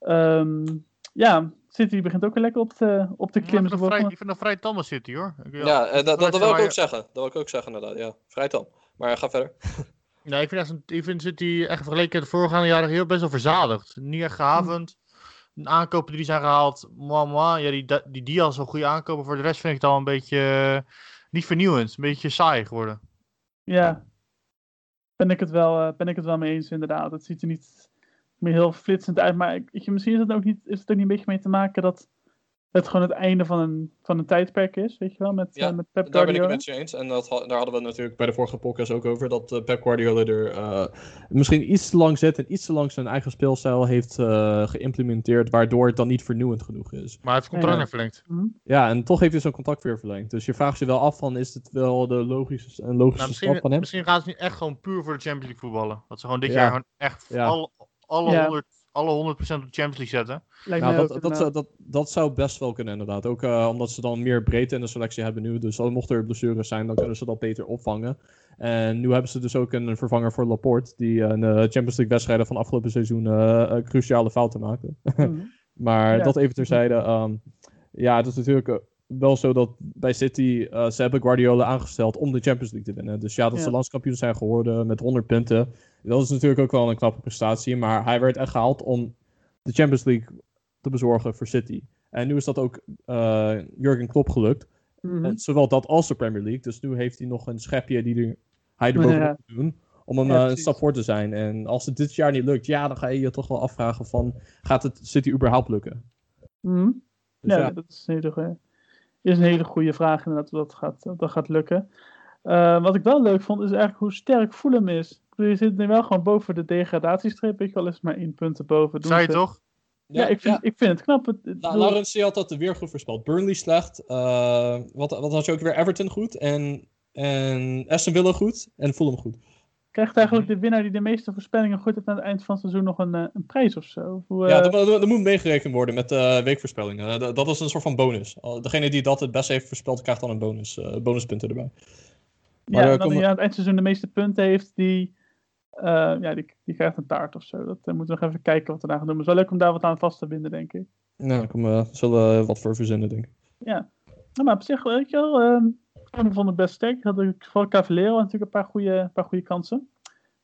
Ehm, ja, City begint ook weer lekker op de, op de Ik klimmen. vind vrij, ik vind een vrij tamme City hoor. Ja, dat, dat, dat wil ik ook zeggen. Dat wil ik ook zeggen inderdaad, ja. Vrij tam. Maar ga verder. Ja, ik vind, echt, ik vind echt vergeleken met de voorgaande jaren heel best wel verzadigd. Niet echt gehavend. De aankopen die zijn gehaald, moi. Ja, die, die Diaz is goede aankopen. Voor de rest vind ik het al een beetje eh, niet vernieuwend. Een beetje saai geworden. Ja, ben ik het wel, eh, ben ik het wel mee eens inderdaad. Het ziet er niet meer heel flitsend uit, maar ik, misschien is het, ook niet, is het ook niet een beetje mee te maken dat het gewoon het einde van een, van een tijdperk is, weet je wel, met, Ja, eh, met Pep Daar ben ik Guardiola. het met je eens. En dat, daar hadden we het natuurlijk bij de vorige podcast ook over. Dat eh, Pep Guardiola er eh, misschien iets te lang zit en iets te lang zijn eigen speelstijl heeft eh, geïmplementeerd. Waardoor het dan niet vernieuwend genoeg is. Maar hij heeft het contract Ja. verlengd. Mhm. Ja, en toch heeft hij zijn contract weer verlengd. Dus je vraagt je wel af van, is het wel de logische, een logische Nou, stap van hem? misschien gaat het niet echt gewoon puur voor de Champions League voetballen. Dat ze gewoon dit Ja. jaar gewoon echt Ja. alle, alle, Ja. 100, alle 100% op de Champions League zetten. Lijkt Nou, dat, ook dat, zou, inderdaad. dat, dat zou best wel kunnen inderdaad. Ook eh, omdat ze dan meer breedte in de selectie hebben nu. Dus al mochten er blessures zijn, dan kunnen ze dat beter opvangen. En nu hebben ze dus ook een vervanger voor Laporte. Die eh, in de Champions League wedstrijden van afgelopen seizoen eh, eh, cruciale fouten maakte. Mhm. (laughs) Maar Ja. dat even terzijde. ehm, ja, het is natuurlijk eh, wel zo dat bij City, eh, ze hebben Guardiola aangesteld om de Champions League te winnen. Dus ja, dat Ja. ze landskampioen zijn geworden met 100 punten. Dat is natuurlijk ook wel een knappe prestatie. Maar hij werd echt gehaald om de Champions League te bezorgen voor City. En nu is dat ook eh Jurgen Klopp gelukt. Mhm. En zowel dat als de Premier League. Dus nu heeft hij nog een schepje die er, hij er bovenop Ja. moet doen. Om hem Ja, eh, een stap voor te zijn. En als het dit jaar niet lukt, ja, dan ga je je toch wel afvragen van... Gaat het City überhaupt lukken? Mhm. Dus ja, dat is hele, goeie- is een hele goede vraag inderdaad, dat gaat, dat gaat lukken. Eh, wat ik wel leuk vond, is eigenlijk hoe sterk Fulham is. Ik je zit nu wel gewoon boven de degradatiestreep, weet je wel, is het maar één punt erboven. Doen je toch? Ja, ik, vind, ik vind het knap. Het, het- Nou, Laurens, die had dat weer goed voorspeld. Burnley slecht. eh, wat, wat had je ook weer? Everton goed. En, en Aston Villa goed. En Fulham goed. Krijgt eigenlijk de winnaar die de meeste voorspellingen goed heeft aan het eind van het seizoen nog een, eh, een prijs of zo? Of hoe, ja, eh, dat, moet meegerekend worden met eh, weekvoorspellingen. Eh, dat, dat is een soort van bonus. Degene die dat het beste heeft voorspeld, krijgt dan een bonus, eh, bonuspunten erbij. Maar, ja, eh, en dan kom- die aan het eindseizoen de meeste punten heeft, die, eh, ja, die, die krijgt een taart of zo. Dat eh, moeten we nog even kijken wat we daar gaan doen. Maar het is wel leuk om daar wat aan vast te binden, denk ik. Nou, daar komen we zullen we wat voor verzinnen, denk ik. Ja, nou, maar op zich, weet je wel, ehm vond het best sterk. Ik had ook vooral Cavallero had natuurlijk een paar goede, een paar goede kansen.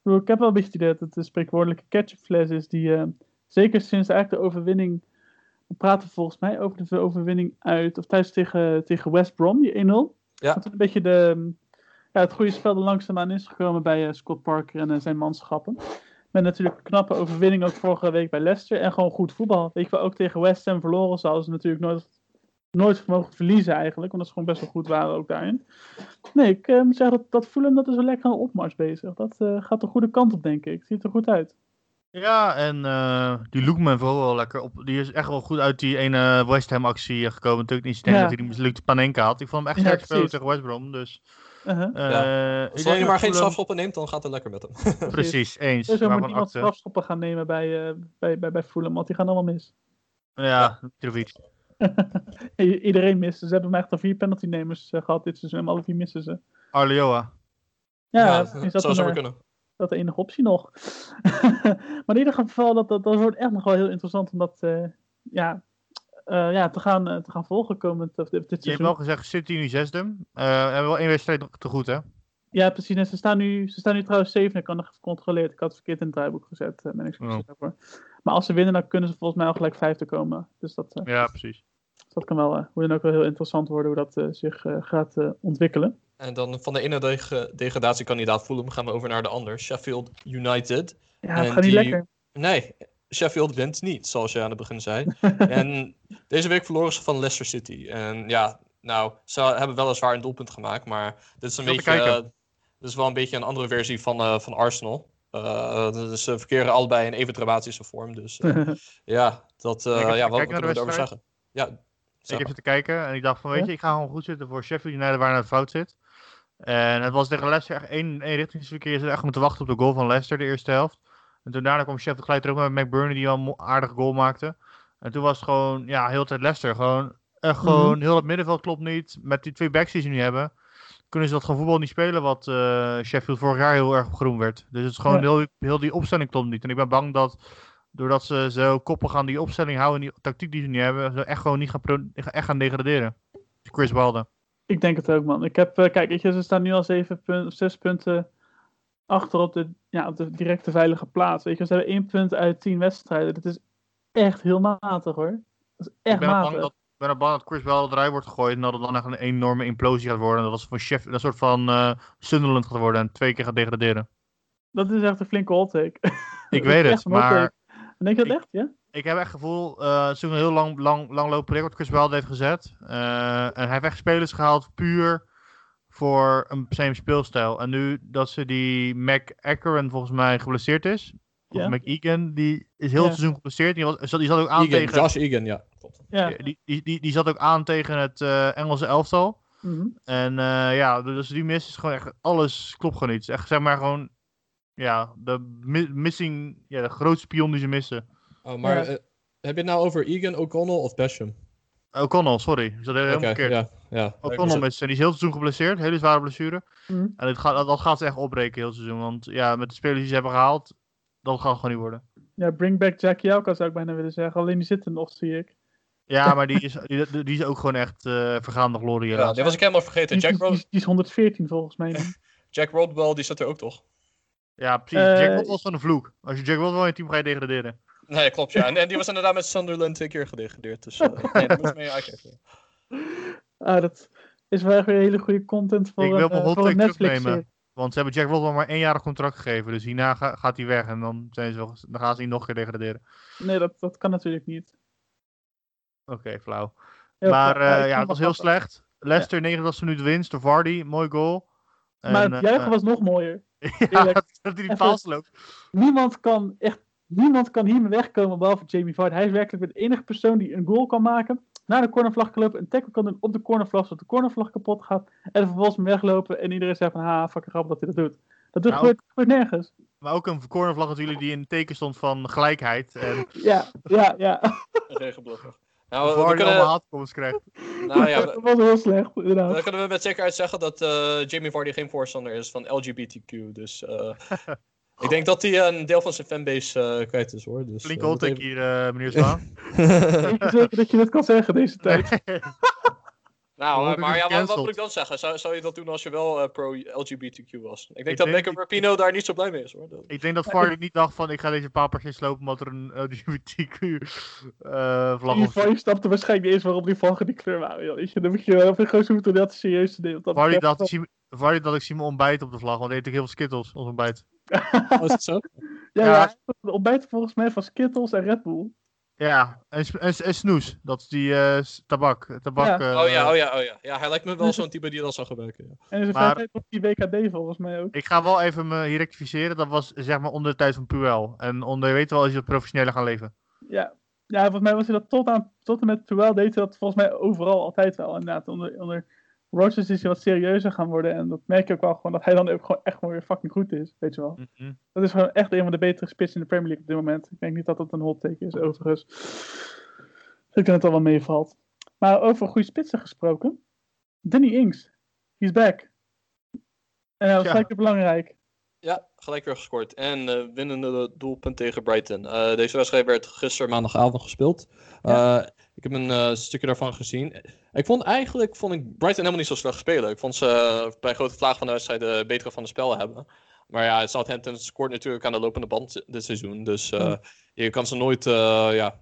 Ik, ik heb wel een beetje het idee dat het een spreekwoordelijke ketchupfles is die, eh, zeker sinds eigenlijk de overwinning, we praten volgens mij over de overwinning uit, of thuis tegen, tegen West Brom, die 1-0. Ja. Dat het een beetje de, ja, het goede spel er langzaamaan is gekomen bij eh, Scott Parker en eh, zijn manschappen. Met natuurlijk een knappe overwinning ook vorige week bij Leicester. En gewoon goed voetbal. Weet je wel, ook tegen West Ham verloren zouden ze natuurlijk nooit, nooit mogen verliezen eigenlijk. Omdat ze gewoon best wel goed waren ook daarin. Nee, ik eh, moet zeggen dat, dat Fulham dat is wel lekker aan de opmars bezig. Dat eh, gaat de goede kant op, denk ik. Ziet er goed uit. Ja, en eh, die Lookman vooral wel lekker. Op, die is echt wel goed uit die ene West Ham actie gekomen. Natuurlijk niet denk Ja. dat hij die mislukte Panenka had. Ik vond hem echt Ja, spelen precies. tegen West Brom. Dus, Uh-huh. eh, ik Als je maar geen Fulham- strafschoppen neemt, dan gaat het lekker met hem. (laughs) Precies, eens. Dus er moet niemand strafschoppen gaan nemen bij, eh bij, bij, bij Fulham, want die gaan allemaal mis. Ja, Mitrovic. (laughs) Iedereen mist. Ze hebben maar echt al vier penaltynemers eh, gehad dit seizoen en alle vier missen ze. Arleoa. Ja, dat is dat zou zo eh, kunnen. dat de enige optie nog. (laughs) maar in ieder geval, dat, dat, dat wordt echt nog wel heel interessant om dat eh, ja, eh, ja, te, gaan, te gaan volgen komend of dit, dit Je hebt seizoen. wel gezegd City nu zesde. Eh we hebben wel één wedstrijd nog te goed, hè? Ja, precies. En ze staan nu, ze staan nu trouwens zeven. Ik had nog even gecontroleerd. Ik had het verkeerd in het draaiboek gezet. Ben ik Oh. Maar als ze winnen, dan kunnen ze volgens mij al gelijk vijfde komen. Dus dat, Ja, precies. Dat kan wel, eh, hoe dan ook wel heel interessant worden hoe dat eh, zich eh, gaat eh, ontwikkelen. En dan van de ene deg- degradatiekandidaat Fulham gaan we over naar de ander. Sheffield United. Ja, het En gaat niet die- lekker. Nee, Sheffield wint niet, zoals je aan het begin zei. (laughs) en deze week verloren ze van Leicester City. En ja, nou, ze hebben weliswaar een doelpunt gemaakt, maar dit is een beetje... dit is wel een beetje een andere versie van, eh, van Arsenal. Eh, dus ze verkeren allebei in even dramatische vorm. Dus eh, (laughs) ja, dat, eh, ja, wat, kunnen we erover zeggen? Ja, Ik heb zitten kijken en ik dacht van, weet je, ik ga gewoon goed zitten voor Sheffield United waar het fout zit. En het was tegen Leicester echt één, één richtingsverkeer. Ze hadden echt moeten wachten op de goal van Leicester, de eerste helft. En toen daarna kwam Sheffield gelijk terug met McBurney die al een aardige goal maakte. En toen was het gewoon, ja, heel de tijd Leicester. Gewoon, echt Mhm. gewoon, heel het middenveld klopt niet. Met die twee backs die ze nu hebben, kunnen ze dat gewoon voetbal niet spelen wat eh, Sheffield vorig jaar heel erg op groen werd. Dus het is gewoon, Ja. heel, heel die opstelling klopt niet. En ik ben bang dat, doordat ze zo koppig aan die opstelling houden en die tactiek die ze nu hebben, ze echt gewoon niet gaan, pro- echt gaan degraderen. Chris Wilder. Ik denk het ook, man. Ik heb, eh, kijk, weet je, ze staan nu al zeven punten, of zes punten achter op de, ja, op de directe veilige plaats. Weet je, ze hebben één punt uit tien wedstrijden. Dat is echt heel matig, hoor. Dat is Ik echt ben ook matig. bang dat, ik ben bang dat Chris Wilder eruit wordt gegooid en dat het dan echt een enorme implosie gaat worden. En dat het van chef, een soort van eh, Sunderland gaat worden en twee keer gaat degraderen. Dat is echt een flinke hot take. (laughs) Ik weet het, maar Denk je dat ik- echt, ja? ik heb echt het gevoel, eh het is ook een heel lang, lang, langlopend project wat Chris Wilder heeft gezet. Eh, en hij heeft echt spelers gehaald puur voor een zijn speelstijl. En nu dat ze die Mac Ackeren volgens mij geblesseerd is, of Ja. Mac Egan, die is heel het Ja. seizoen geblesseerd. Die, was, zat- die zat ook aan Egan, tegen... Josh Egan, ja. Ja. Die, die, die, die zat ook aan tegen het eh, Engelse elftal. Mhm. En eh, ja, dus die mis is gewoon echt, alles klopt gewoon niet. Echt, zeg maar, gewoon, ja, de mi- missing, ja, de grootste pion die ze missen. Oh, maar Ja. eh, heb je het nou over Egan, O'Connell of Basham? O'Connell, sorry. Ik zat helemaal Oké, verkeerd. ja. ja. O'Connell missen. Die is heel het seizoen geblesseerd, hele zware blessure. Mhm. En dit gaat, dat, dat gaat ze echt opbreken heel het seizoen. Want ja, met de spelers die ze hebben gehaald, dat gaat gewoon niet worden. Ja, bring back Jackie Elka zou ik bijna willen zeggen. Alleen die zit er nog, zie ik. Ja, maar die is, die, die is ook gewoon echt eh vergaande glorie. Ja, die was ik helemaal vergeten. Die, Jack, die, Rod die, die is 114 volgens mij. (laughs) Jack Rodwell, die zit er ook toch? Ja, precies. Eh, Jack Watt was van een vloek. Als je Jack Watt wil in je team ga je degraderen. Nee, klopt ja. En, en die was inderdaad met Sunderland twee keer gedegradeerd. Dus eh, nee, daar moet je mee uitkijken. (laughs) Ah, dat is wel echt weer hele goede content voor Ik wil een, mijn eh, hot take Netflix. terugnemen. Want ze hebben Jack Watt wel maar één jaar contract gegeven. Dus hierna ga- gaat hij weg. En dan, zijn ze wel, dan gaan ze niet nog een keer degraderen. Nee, dat, dat kan natuurlijk niet. Oké, flauw. Heel maar flauw. eh, ja, het was heel slecht. Leicester 89 minuten winst. De Vardy, mooi goal. Maar En, het eh, juichen was nog mooier. (laughs) ja, (laughs) dat hij die paal loopt. Niemand kan echt niemand kan hiermee wegkomen behalve Jamie Vardy. Hij is werkelijk de enige persoon die een goal kan maken. Naar de cornervlag kan lopen, een tackle kan doen op de cornervlag, zodat de cornervlag kapot gaat. En vervolgens weglopen en iedereen zegt van, ha, fucking grappig dat hij dat doet. Dat doet gebeurt, gebeurt nergens. Maar ook een cornervlag natuurlijk die in het teken stond van gelijkheid. En Ja, ja, ja. (laughs) Regenblogger. Nou, we, we Vardy allemaal kunnen, haatkomst krijgt. (laughs) nou ja, dat was heel slecht, inderdaad. dan kunnen we met zekerheid zeggen dat eh, Jamie Vardy geen voorstander is van LGBTQ. Dus eh, (laughs) ik denk dat hij een deel van zijn fanbase eh, kwijt is hoor. Dus, Flink dat hot hier, eh, meneer Zwaan. (laughs) Je zeker dat je dit kan zeggen deze tijd? Nou, ik maar ja, wat, wat moet ik dan zeggen? Zou, zou je dat doen als je wel eh, pro-LGBTQ was? Ik denk Ik dat denk- Megan Rapino daar niet zo blij mee is hoor. Dat- Ik denk dat (laughs) Vardy niet dacht van ik ga deze paapers slopen omdat er een LGBTQ eh vlag Die op van je snapte waarschijnlijk niet eens waarom die vlaggen die kleur waren. joh. Weet je, dan moet je wel even gewoon zoeken dat serieus te nemen. Dat Vardy dacht, ik zie, Vardy dacht ik zie mijn ontbijt op de vlag, want hij eet ook heel veel skittles als ontbijt. (laughs) Oh, is het zo? Ja, Ja. ja. de ontbijt volgens mij van Skittles en Red Bull. Ja, en, snoes. Dat is die eh, tabak. tabak Ja. eh, Oh ja, oh ja, oh ja. Ja, hij lijkt me wel zo'n type die dat zou gebruiken. Ja. En is Maar- tijd op die WKD volgens mij ook. Ik ga wel even me hier rectificeren. Dat was zeg maar onder de tijd van Puel. En onder, je weet wel, als je professioneler gaan leven. Ja. ja, volgens mij was hij dat tot, aan, tot en met Terwijl deed hij dat volgens mij overal altijd wel. Inderdaad, onder, onder Rodgers is hij wat serieuzer gaan worden. En dat merk je ook wel gewoon dat hij dan ook gewoon echt gewoon weer fucking goed is. Weet je wel. Mhm. Dat is gewoon echt een van de betere spitsen in de Premier League op dit moment. Ik denk niet dat dat een hot take is, overigens. Ik denk dat het al wel meevalt. Maar over goede spitsen gesproken. Danny Ings. He's back. En dat was Ja. belangrijk. Ja, gelijk weer gescoord. En eh, winnende doelpunt tegen Brighton. Eh, deze wedstrijd werd gisteren maandagavond gespeeld. Eh, ik heb een stukje daarvan gezien. Ik vond eigenlijk vond ik Brighton helemaal niet zo slecht spelen. Ik vond ze bij grote vlaag van de wedstrijd de betere van de spel hebben. Maar ja, Southampton scoort natuurlijk aan de lopende band dit seizoen. Dus je kan ze nooit, ja,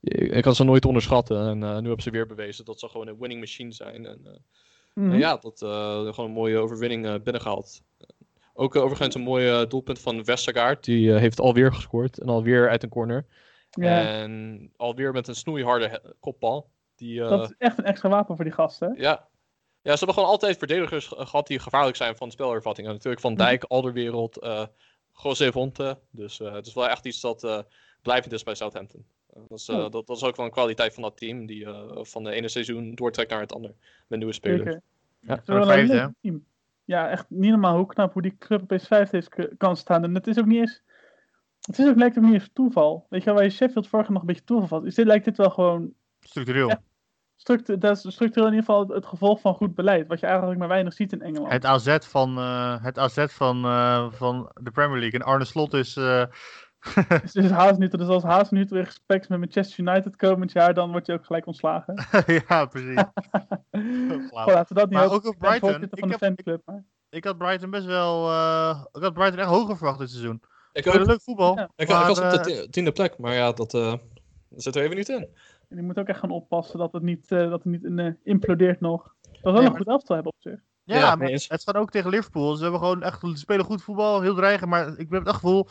je, kan ze nooit onderschatten. En nu hebben ze weer bewezen dat ze gewoon een winning machine zijn. En, Mhm. en ja, dat eh, gewoon een mooie overwinning eh, binnengehaald. Ook eh, overigens een mooi eh, doelpunt van Westergaard. Die eh, heeft alweer gescoord. En alweer uit een corner. Ja, En alweer met een snoeiharde kopbal. Die, eh, dat is echt een extra wapen voor die gasten. ja. ja, ze hebben gewoon altijd verdedigers ge- gehad die gevaarlijk zijn van spelervattingen. Natuurlijk Van Dijk, Alderwereld, eh José Vonte. Dus eh, het is wel echt iets dat eh, blijvend is bij Southampton. Dat, is, eh, Oh. dat, dat is ook wel een kwaliteit van dat team. Die eh, van de ene seizoen doortrekt naar het andere. Met nieuwe spelers. Zeker. Ja. Het is wel een vijfde, leuk hè? team. Ja, echt niet normaal hoe knap hoe die club vijfde is k- kan staan. En het is ook niet eens... Het is ook, lijkt ook niet eens toeval. Weet je wel, waar je Sheffield vorige nog een beetje toeval was. Is dit, lijkt dit wel gewoon... Structureel. Ja. Structu dat is structureel in ieder geval het, het gevolg van goed beleid. Wat je eigenlijk maar weinig ziet in Engeland. Het AZ van, eh, het AZ van, eh, van de Premier League. En Arne Slot is... eh, Dus, dus, Hazenhutel, dus als Hazenhutel weer gespreks met Manchester United komend jaar, dan wordt je ook gelijk ontslagen. (laughs) ja, precies. Goh, laten we dat niet Maar ook op Ik Brighton. voorzitter van Ik heb- fanclub. Maar... Ik had Brighton best wel... eh, ik had Brighton echt hoger verwacht dit seizoen. Ik, Ik ook, leuk voetbal. Ja. ik, ik maar, was op de eh, ti- tiende plek. Maar ja, dat, eh, dat zit er even niet in. En die moet ook echt gaan oppassen dat het niet, eh, dat het niet eh, implodeert nog. Dat we wel Nee, een goed elftal hebben op zich. Ja, maar het gaat ook tegen Liverpool. Ze hebben gewoon echt, ze spelen goed voetbal, heel dreigend. Maar ik heb het echt gevoel,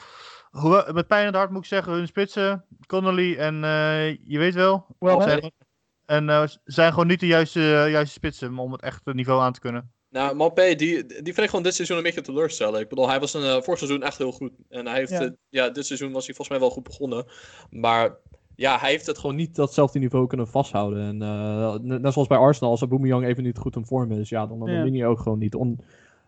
hoewel- met pijn in het hart moet ik zeggen, hun spitsen, Connolly en eh, je weet wel, zijn, en eh, zijn gewoon niet de juiste, juiste spitsen om het echt niveau aan te kunnen. Nou, Mbappé, die, die vind ik gewoon dit seizoen een beetje teleurstellen. Ik bedoel, hij was een, eh, vorig seizoen echt heel goed. En hij heeft, Ja. dit seizoen was hij volgens mij wel goed begonnen. Maar ja, hij heeft het gewoon niet datzelfde niveau kunnen vasthouden. En eh, net net zoals bij Arsenal, als Aubameyang even niet goed in vorm is, ja, dan, dan Ja. win je ook gewoon niet. On-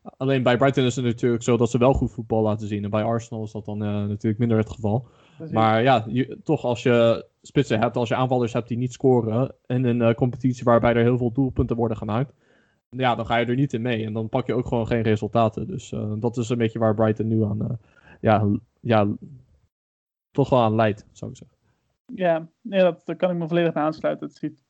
Alleen bij Brighton is het natuurlijk zo dat ze wel goed voetbal laten zien. En bij Arsenal is dat dan eh, natuurlijk minder het geval. Maar ja, je, toch als je spitsen hebt, als je aanvallers hebt die niet scoren in een eh, competitie waarbij er heel veel doelpunten worden gemaakt, ja, dan ga je er niet in mee en dan pak je ook gewoon geen resultaten. Dus eh, dat is een beetje waar Brighton nu aan, ja, ja, toch wel aan leidt, zou ik zeggen. Ja, nee, dat, daar kan ik me volledig aansluiten. Het, ziet...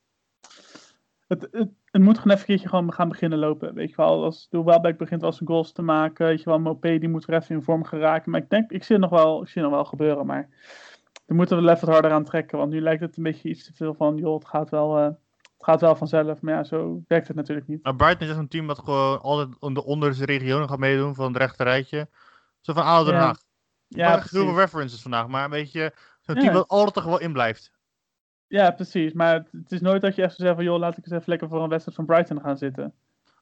het, het, het moet gewoon even een keertje gewoon gaan beginnen lopen. Weet je wel, als de Welbeck begint wel zijn goals te maken. Weet je wel, Mopé die moet er even in vorm geraken. Maar ik denk, ik zie het nog wel, ik zie het nog wel gebeuren. Maar we moeten we wel even harder aan trekken. Want nu lijkt het een beetje iets te veel van, joh, het gaat wel, eh, het gaat wel vanzelf. Maar ja, zo werkt het natuurlijk niet. Maar Brighton is echt een team dat gewoon altijd in de onderste regionen gaat meedoen van het rechte rijtje. Zo van Den Ja. Haag. Ja, Ja, heel veel references vandaag, maar een beetje zo'n Ja. team dat altijd wel in blijft. Ja, precies. Maar het, het is nooit dat je echt zo zegt van, joh, laat ik eens even lekker voor een wedstrijd van Brighton gaan zitten.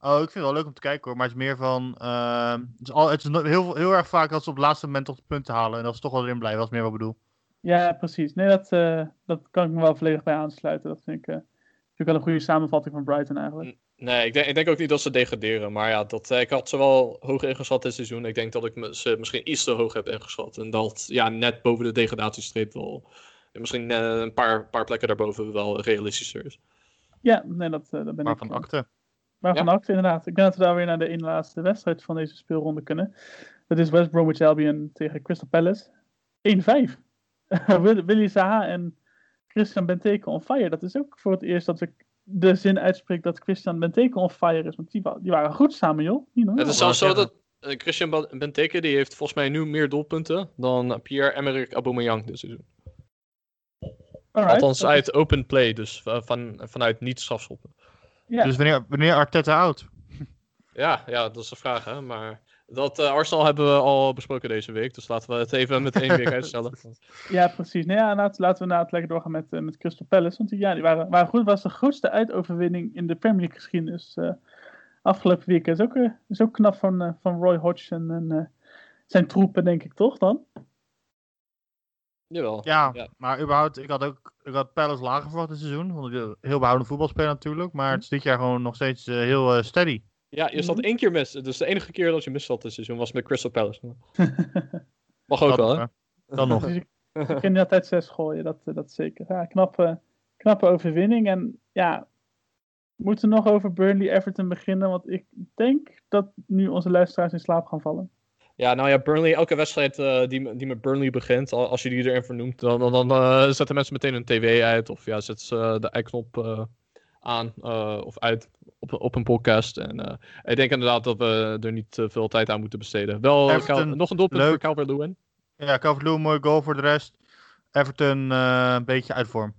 Oh, ik vind het wel leuk om te kijken hoor, maar het is meer van. ehm, het is, al, het is no- heel, heel erg vaak dat ze op het laatste moment toch de punten halen en dat ze toch wel erin blijven, dat is meer wat ik bedoel. Ja, precies. Nee, dat, eh, dat kan ik me wel volledig bij aansluiten. Dat vind ik, eh, vind ik wel een goede samenvatting van Brighton eigenlijk. Nee, ik denk, ik denk ook niet dat ze degraderen. Maar ja, dat, eh, ik had ze wel hoog ingeschat dit seizoen. Ik denk dat ik me- ze misschien iets te hoog heb ingeschat. En dat ja, net boven de degradatiestreep wel. Misschien eh, een paar, paar plekken daarboven wel realistischer is. Ja, nee, dat, eh, dat ben Maar ik. van eh, akte. Waarvan Ja. acte, inderdaad. Ik denk dat we daar weer naar de ene laatste wedstrijd van deze speelronde kunnen. Dat is West Bromwich Albion tegen Crystal Palace. 1-5. (laughs) Will- Willy Zaha en Christian Benteke on fire. Dat is ook voor het eerst dat ik de zin uitspreek dat Christian Benteke on fire is. Want die, wa- die waren goed samen, joh. Niet. Het is zelfs zo dat Christian Benteke die heeft volgens mij nu meer doelpunten dan Pierre-Emerick Aubameyang dit seizoen. Alright. Althans Dat uit open play, dus va- van, vanuit niet strafschoppen. Ja. Dus wanneer, wanneer Arteta oud? (laughs) Ja, ja, dat is de vraag, hè. Maar dat eh, Arsenal hebben we al besproken deze week. Dus laten we het even met één week (laughs) uitstellen. Ja, precies. Nou ja, laten, laten we inderdaad lekker doorgaan met, eh, met Crystal Palace. Want die, ja, die waren, waren goed. was de grootste uitoverwinning in de Premier League geschiedenis eh, afgelopen weekend. Is ook, is ook knap van, van Roy Hodgson en eh, zijn troepen, denk ik, toch dan? Jawel. Ja, Ja. maar überhaupt, ik had ook ik had Palace lager verwacht dit seizoen. Want ik heel behouden voetbalspeler natuurlijk. Maar het is dit jaar gewoon nog steeds eh, heel eh, steady. Ja, je zat Mhm. één keer mis. Dus de enige keer dat je mis zat dit seizoen was met Crystal Palace. (laughs) Mag ook Dat wel, hè? Dan nog. Dus (laughs) ik, ik kan niet altijd zes gooien, dat, eh, dat zeker. Ja, knappe, knappe overwinning. En ja, we moeten nog over Burnley-Everton beginnen. Want ik denk dat nu onze luisteraars in slaap gaan vallen. Ja, nou ja, Burnley, elke wedstrijd eh, die, die met Burnley begint, al- als je die erin vernoemt, dan, dan, dan eh, zetten mensen meteen hun tv uit. Of ja, zetten ze de i-knop eh, aan eh, of uit op, op een podcast. En eh, ik denk inderdaad dat we er niet eh, veel tijd aan moeten besteden. Wel, Everton, Cal- nog een doelpunt leuk. voor Calvert-Lewin. Ja, Calvert-Lewin, mooi goal voor de rest. Everton eh, een beetje uit vorm.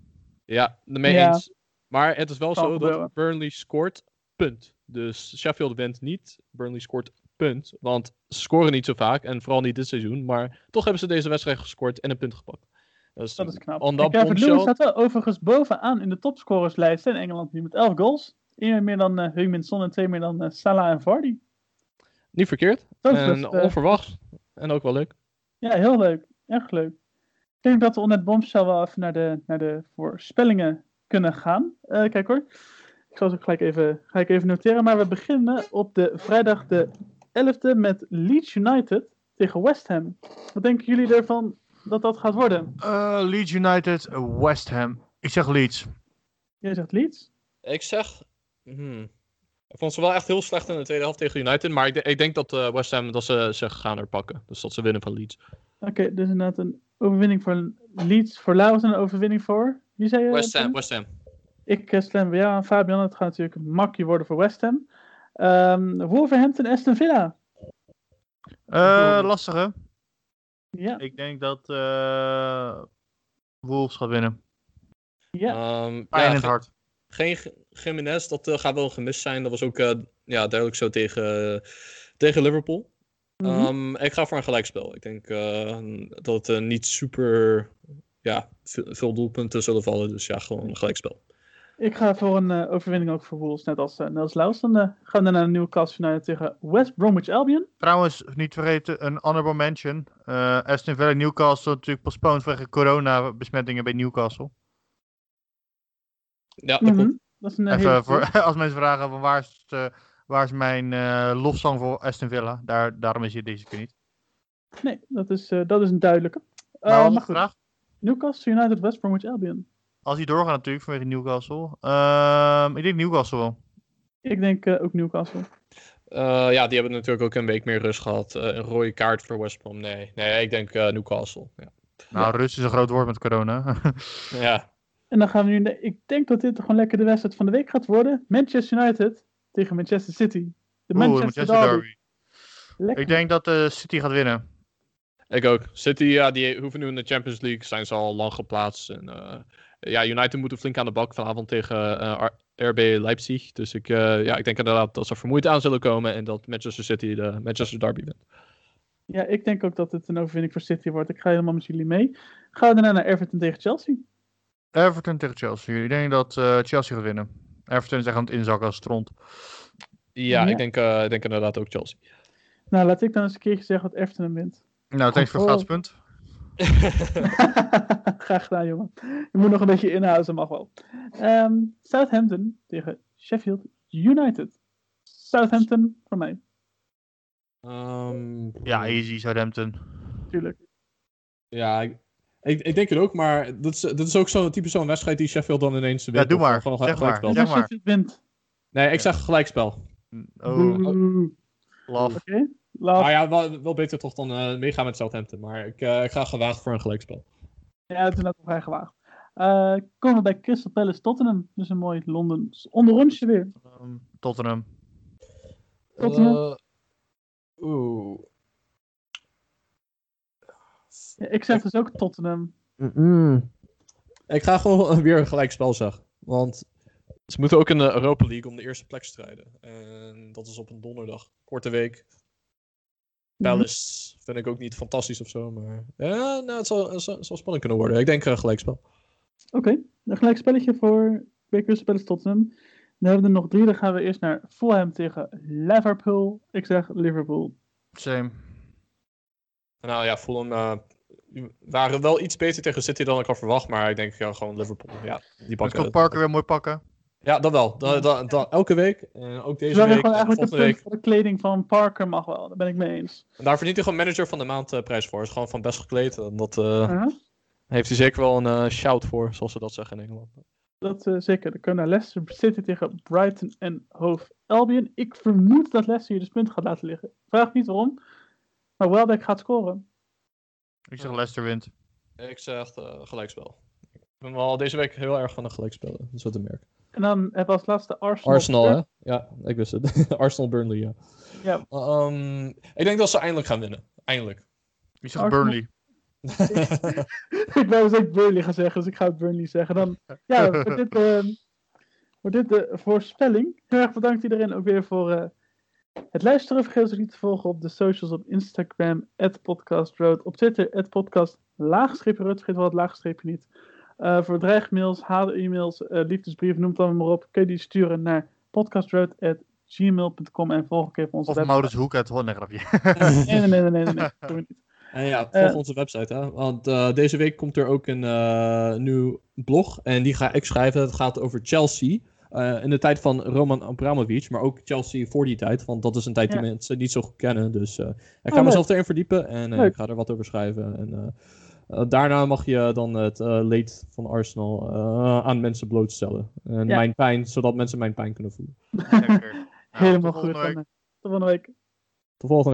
Ja, mee Ja. eens. Maar het is wel zo dat Burnley scoort, punt. Dus Sheffield wint niet, Burnley scoort, punt. Want ze scoren niet zo vaak, en vooral niet dit seizoen. Maar toch hebben ze deze wedstrijd gescoord en een punt gepakt. Dat is knap. On En bombshell- staat wel overigens bovenaan in de topscorerslijst in Engeland. Die met 11 goals. Eén meer dan uh, Heung-min Son en twee meer dan eh, Salah en Vardy. Niet verkeerd. Dat is en best, eh, onverwacht. En ook wel leuk. Ja, heel leuk. Echt leuk. Ik denk dat we onder het bombshell wel even naar de, naar de voorspellingen kunnen gaan. Eh, kijk hoor. Ik zal ze ook gelijk even, ga ik even noteren. Maar we beginnen op de vrijdag de 11e met Leeds United tegen West Ham. Wat denken jullie ervan dat dat gaat worden? Eh, Leeds United, West Ham. Ik zeg Leeds. Jij zegt Leeds? Ik zeg... Hmm. Ik vond ze wel echt heel slecht in de tweede helft tegen United. Maar ik, ik denk dat eh, West Ham dat ze zich gaan herpakken. Dus dat ze winnen van Leeds. Oké, dus inderdaad een overwinning voor Leeds. Voor Laurens en een overwinning voor... Wie zei je? West Ham? West Ham. Ik uh, stem weer aan Fabian. Het gaat natuurlijk een makkie worden voor West Ham. Ehm Wolverhampton, Aston Villa. Eh lastig hè? Ja, Ik denk dat eh Wolves gaat winnen. ja. Ehm, Pijn ja, in het ge- hart. Geen Jiménez, dat eh, gaat wel gemist zijn. Dat was ook eh, ja, duidelijk zo tegen, tegen Liverpool. Mhm. Ehm, ik ga voor een gelijkspel. Ik denk eh, dat het eh, niet super ja, veel, veel doelpunten zullen vallen. Dus ja, gewoon een gelijkspel. Ik ga voor een eh, overwinning ook voor Wolves, net als uh, Nels Laus. Dan uh, gaan we naar een nieuwe United tegen West Bromwich Albion. Trouwens, niet vergeten, een honorable mention. Uh, Aston Villa Newcastle natuurlijk postponed vanwege corona-besmettingen bij Newcastle. Ja, dat Mhm. Dat is een Even hele voor, (laughs) als mensen vragen van waar is, het, uh, waar is mijn uh, lofzang voor Aston Villa, Daar, daarom is hij deze keer niet. Nee, dat is, uh, dat is een duidelijke. Maar, Uh, maar goed, vraag? Newcastle United West Bromwich Albion. Als hij doorgaat natuurlijk vanwege Newcastle. Uh, ik denk Newcastle wel. Ik denk uh, ook Newcastle. Uh, ja, die hebben natuurlijk ook een week meer rust gehad. Uh, een rode kaart voor West Brom. Nee, nee ik denk uh, Newcastle. Ja. Nou, rust is een groot woord met corona. (laughs) ja. En dan gaan we nu. Ik denk dat dit gewoon lekker de wedstrijd van de week gaat worden. Manchester United tegen Manchester City. De Oeh, Manchester, Manchester Derby. Derby. Lekker. Ik denk dat uh, City gaat winnen. Ik ook. City, ja, die hoeven nu in de Champions League. Zijn ze al lang geplaatst. En, uh, ja, United moet flink aan de bak vanavond tegen uh, RB Leipzig. Dus ik, uh, ja, ik denk inderdaad dat ze vermoeid aan zullen komen. En dat Manchester City de Manchester Derby wint. Ja, ik denk ook dat het een overwinning voor City wordt. Ik ga helemaal met jullie mee. Gaan we daarna naar Everton tegen Chelsea. Everton tegen Chelsea. Ik denk dat uh, Chelsea gaat winnen. Everton is echt aan het inzakken als stront. Ja, ja. Ik, denk, uh, ik denk inderdaad ook Chelsea. Nou, laat ik dan eens een keertje zeggen wat Everton hem wint. Nou, thanks voor het punt. (laughs) Graag gedaan, jongen. Je moet nog een beetje inhouden, dat mag wel. Um, Southampton tegen Sheffield United. Southampton voor mij. Um, ja, easy Southampton. Tuurlijk. Ja, ik, ik, ik, denk het ook, maar dat is, dat is ook zo'n type zo'n wedstrijd die Sheffield dan ineens wint. Ja, doe maar. Gewoon zeg maar. Zeg maar. Sheffield wint. Nee, ik zeg gelijkspel. Oh, love. Oké, okay. Nou ja, wel, wel, beter toch dan uh, meegaan met Southampton. Maar ik, uh, ik ga gewaagd voor een gelijkspel. Ja, het is inderdaad vrij gewaagd. Uh, komen we bij Crystal Palace Tottenham. Dus een mooi Londen onderrondje weer. Um, Tottenham. Tottenham. Uh, Oeh. Ja, ik zeg dus ook Tottenham. Mm -mm. Ik ga gewoon (laughs) weer een gelijkspel zeggen. Want Ze moeten ook in de Europa League om de eerste plek strijden. En dat is op een donderdag. Korte week. Palace vind ik ook niet fantastisch of zo. Maar ja, nou, het, zal, het zal, het zal spannend kunnen worden. Ik denk een gelijkspel. Oké, een gelijk spelletje voor twee Palace Tottenham. Dan hebben we er nog drie. Dan gaan we eerst naar Fulham tegen Liverpool. Ik zeg Liverpool. Same. Nou ja, Fulham eh, die waren wel iets beter tegen City dan ik had verwacht. Maar ik denk ja, gewoon Liverpool. Ja, die Dus pakken kan het. Parker weer mooi pakken. Ja, dat wel. Dat, dat, dat- elke week. En ook deze week. gewoon En eigenlijk het punt voor de kleding van Parker mag wel. Daar ben ik mee eens. En daar verdient hij gewoon manager van de maand eh, prijs voor. Is gewoon van best gekleed. En dat eh, Aha. heeft hij zeker wel een eh, shout voor, zoals ze dat zeggen in Engeland. Dat eh, zeker. Dan kunnen Leicester City tegen Brighton en Hove Albion. Ik vermoed dat Leicester hier dus punten gaat laten liggen. Vraag niet waarom. Maar Welbeck gaat scoren. Ik zeg Leicester wint. Ik zeg eh, gelijkspel. Ik ben wel deze week heel erg van de gelijkspellen. Dat is wat te merken. En dan hebben we als laatste Arsenal. Arsenal, hè? Ja, ik wist het. (laughs) Arsenal Burnley, ja. Ja. Ehm, ik denk dat ze eindelijk gaan winnen. Eindelijk. Wie zegt Arsenal. Burnley? (laughs) ik wou dus ook Burnley gaan zeggen, dus ik ga het Burnley zeggen. Dan, ja, voor dit, eh, voor dit de voorspelling. Heel erg bedankt iedereen ook weer voor eh, het luisteren. Vergeet ons niet te volgen op de socials op Instagram, @podcastroad, op Twitter, @podcast laagstreepje rood. Vergeet wel het laagstreepje niet. Eh, voor dreigmails, haat-e-mails, eh, liefdesbrieven, noem het allemaal maar op. Kun je die sturen naar podcastroad.gmail.com en volg ook even onze Of website. Maurits Hoek uit Holland. Nee, grapje. (laughs) Nee, nee, nee, nee, nee, nee, nee, doen we niet. En ja, volg Eh. onze website, hè. Want eh, deze week komt er ook een eh, nieuw blog. En die ga ik schrijven. Het gaat over Chelsea. eh, in de tijd van Roman Abramovich. Maar ook Chelsea voor die tijd. Want dat is een tijd die Ja. mensen niet zo goed kennen. Dus eh, ik ga leuk. mezelf erin verdiepen. En eh, ik ga er wat over schrijven. En daarna mag je dan het eh, leed van Arsenal eh, aan mensen blootstellen. En Ja. mijn pijn, zodat mensen mijn pijn kunnen voelen. Lekker. (laughs) Nou, Helemaal tot goed. volgende week. Eh, Tot volgende week. Tot volgende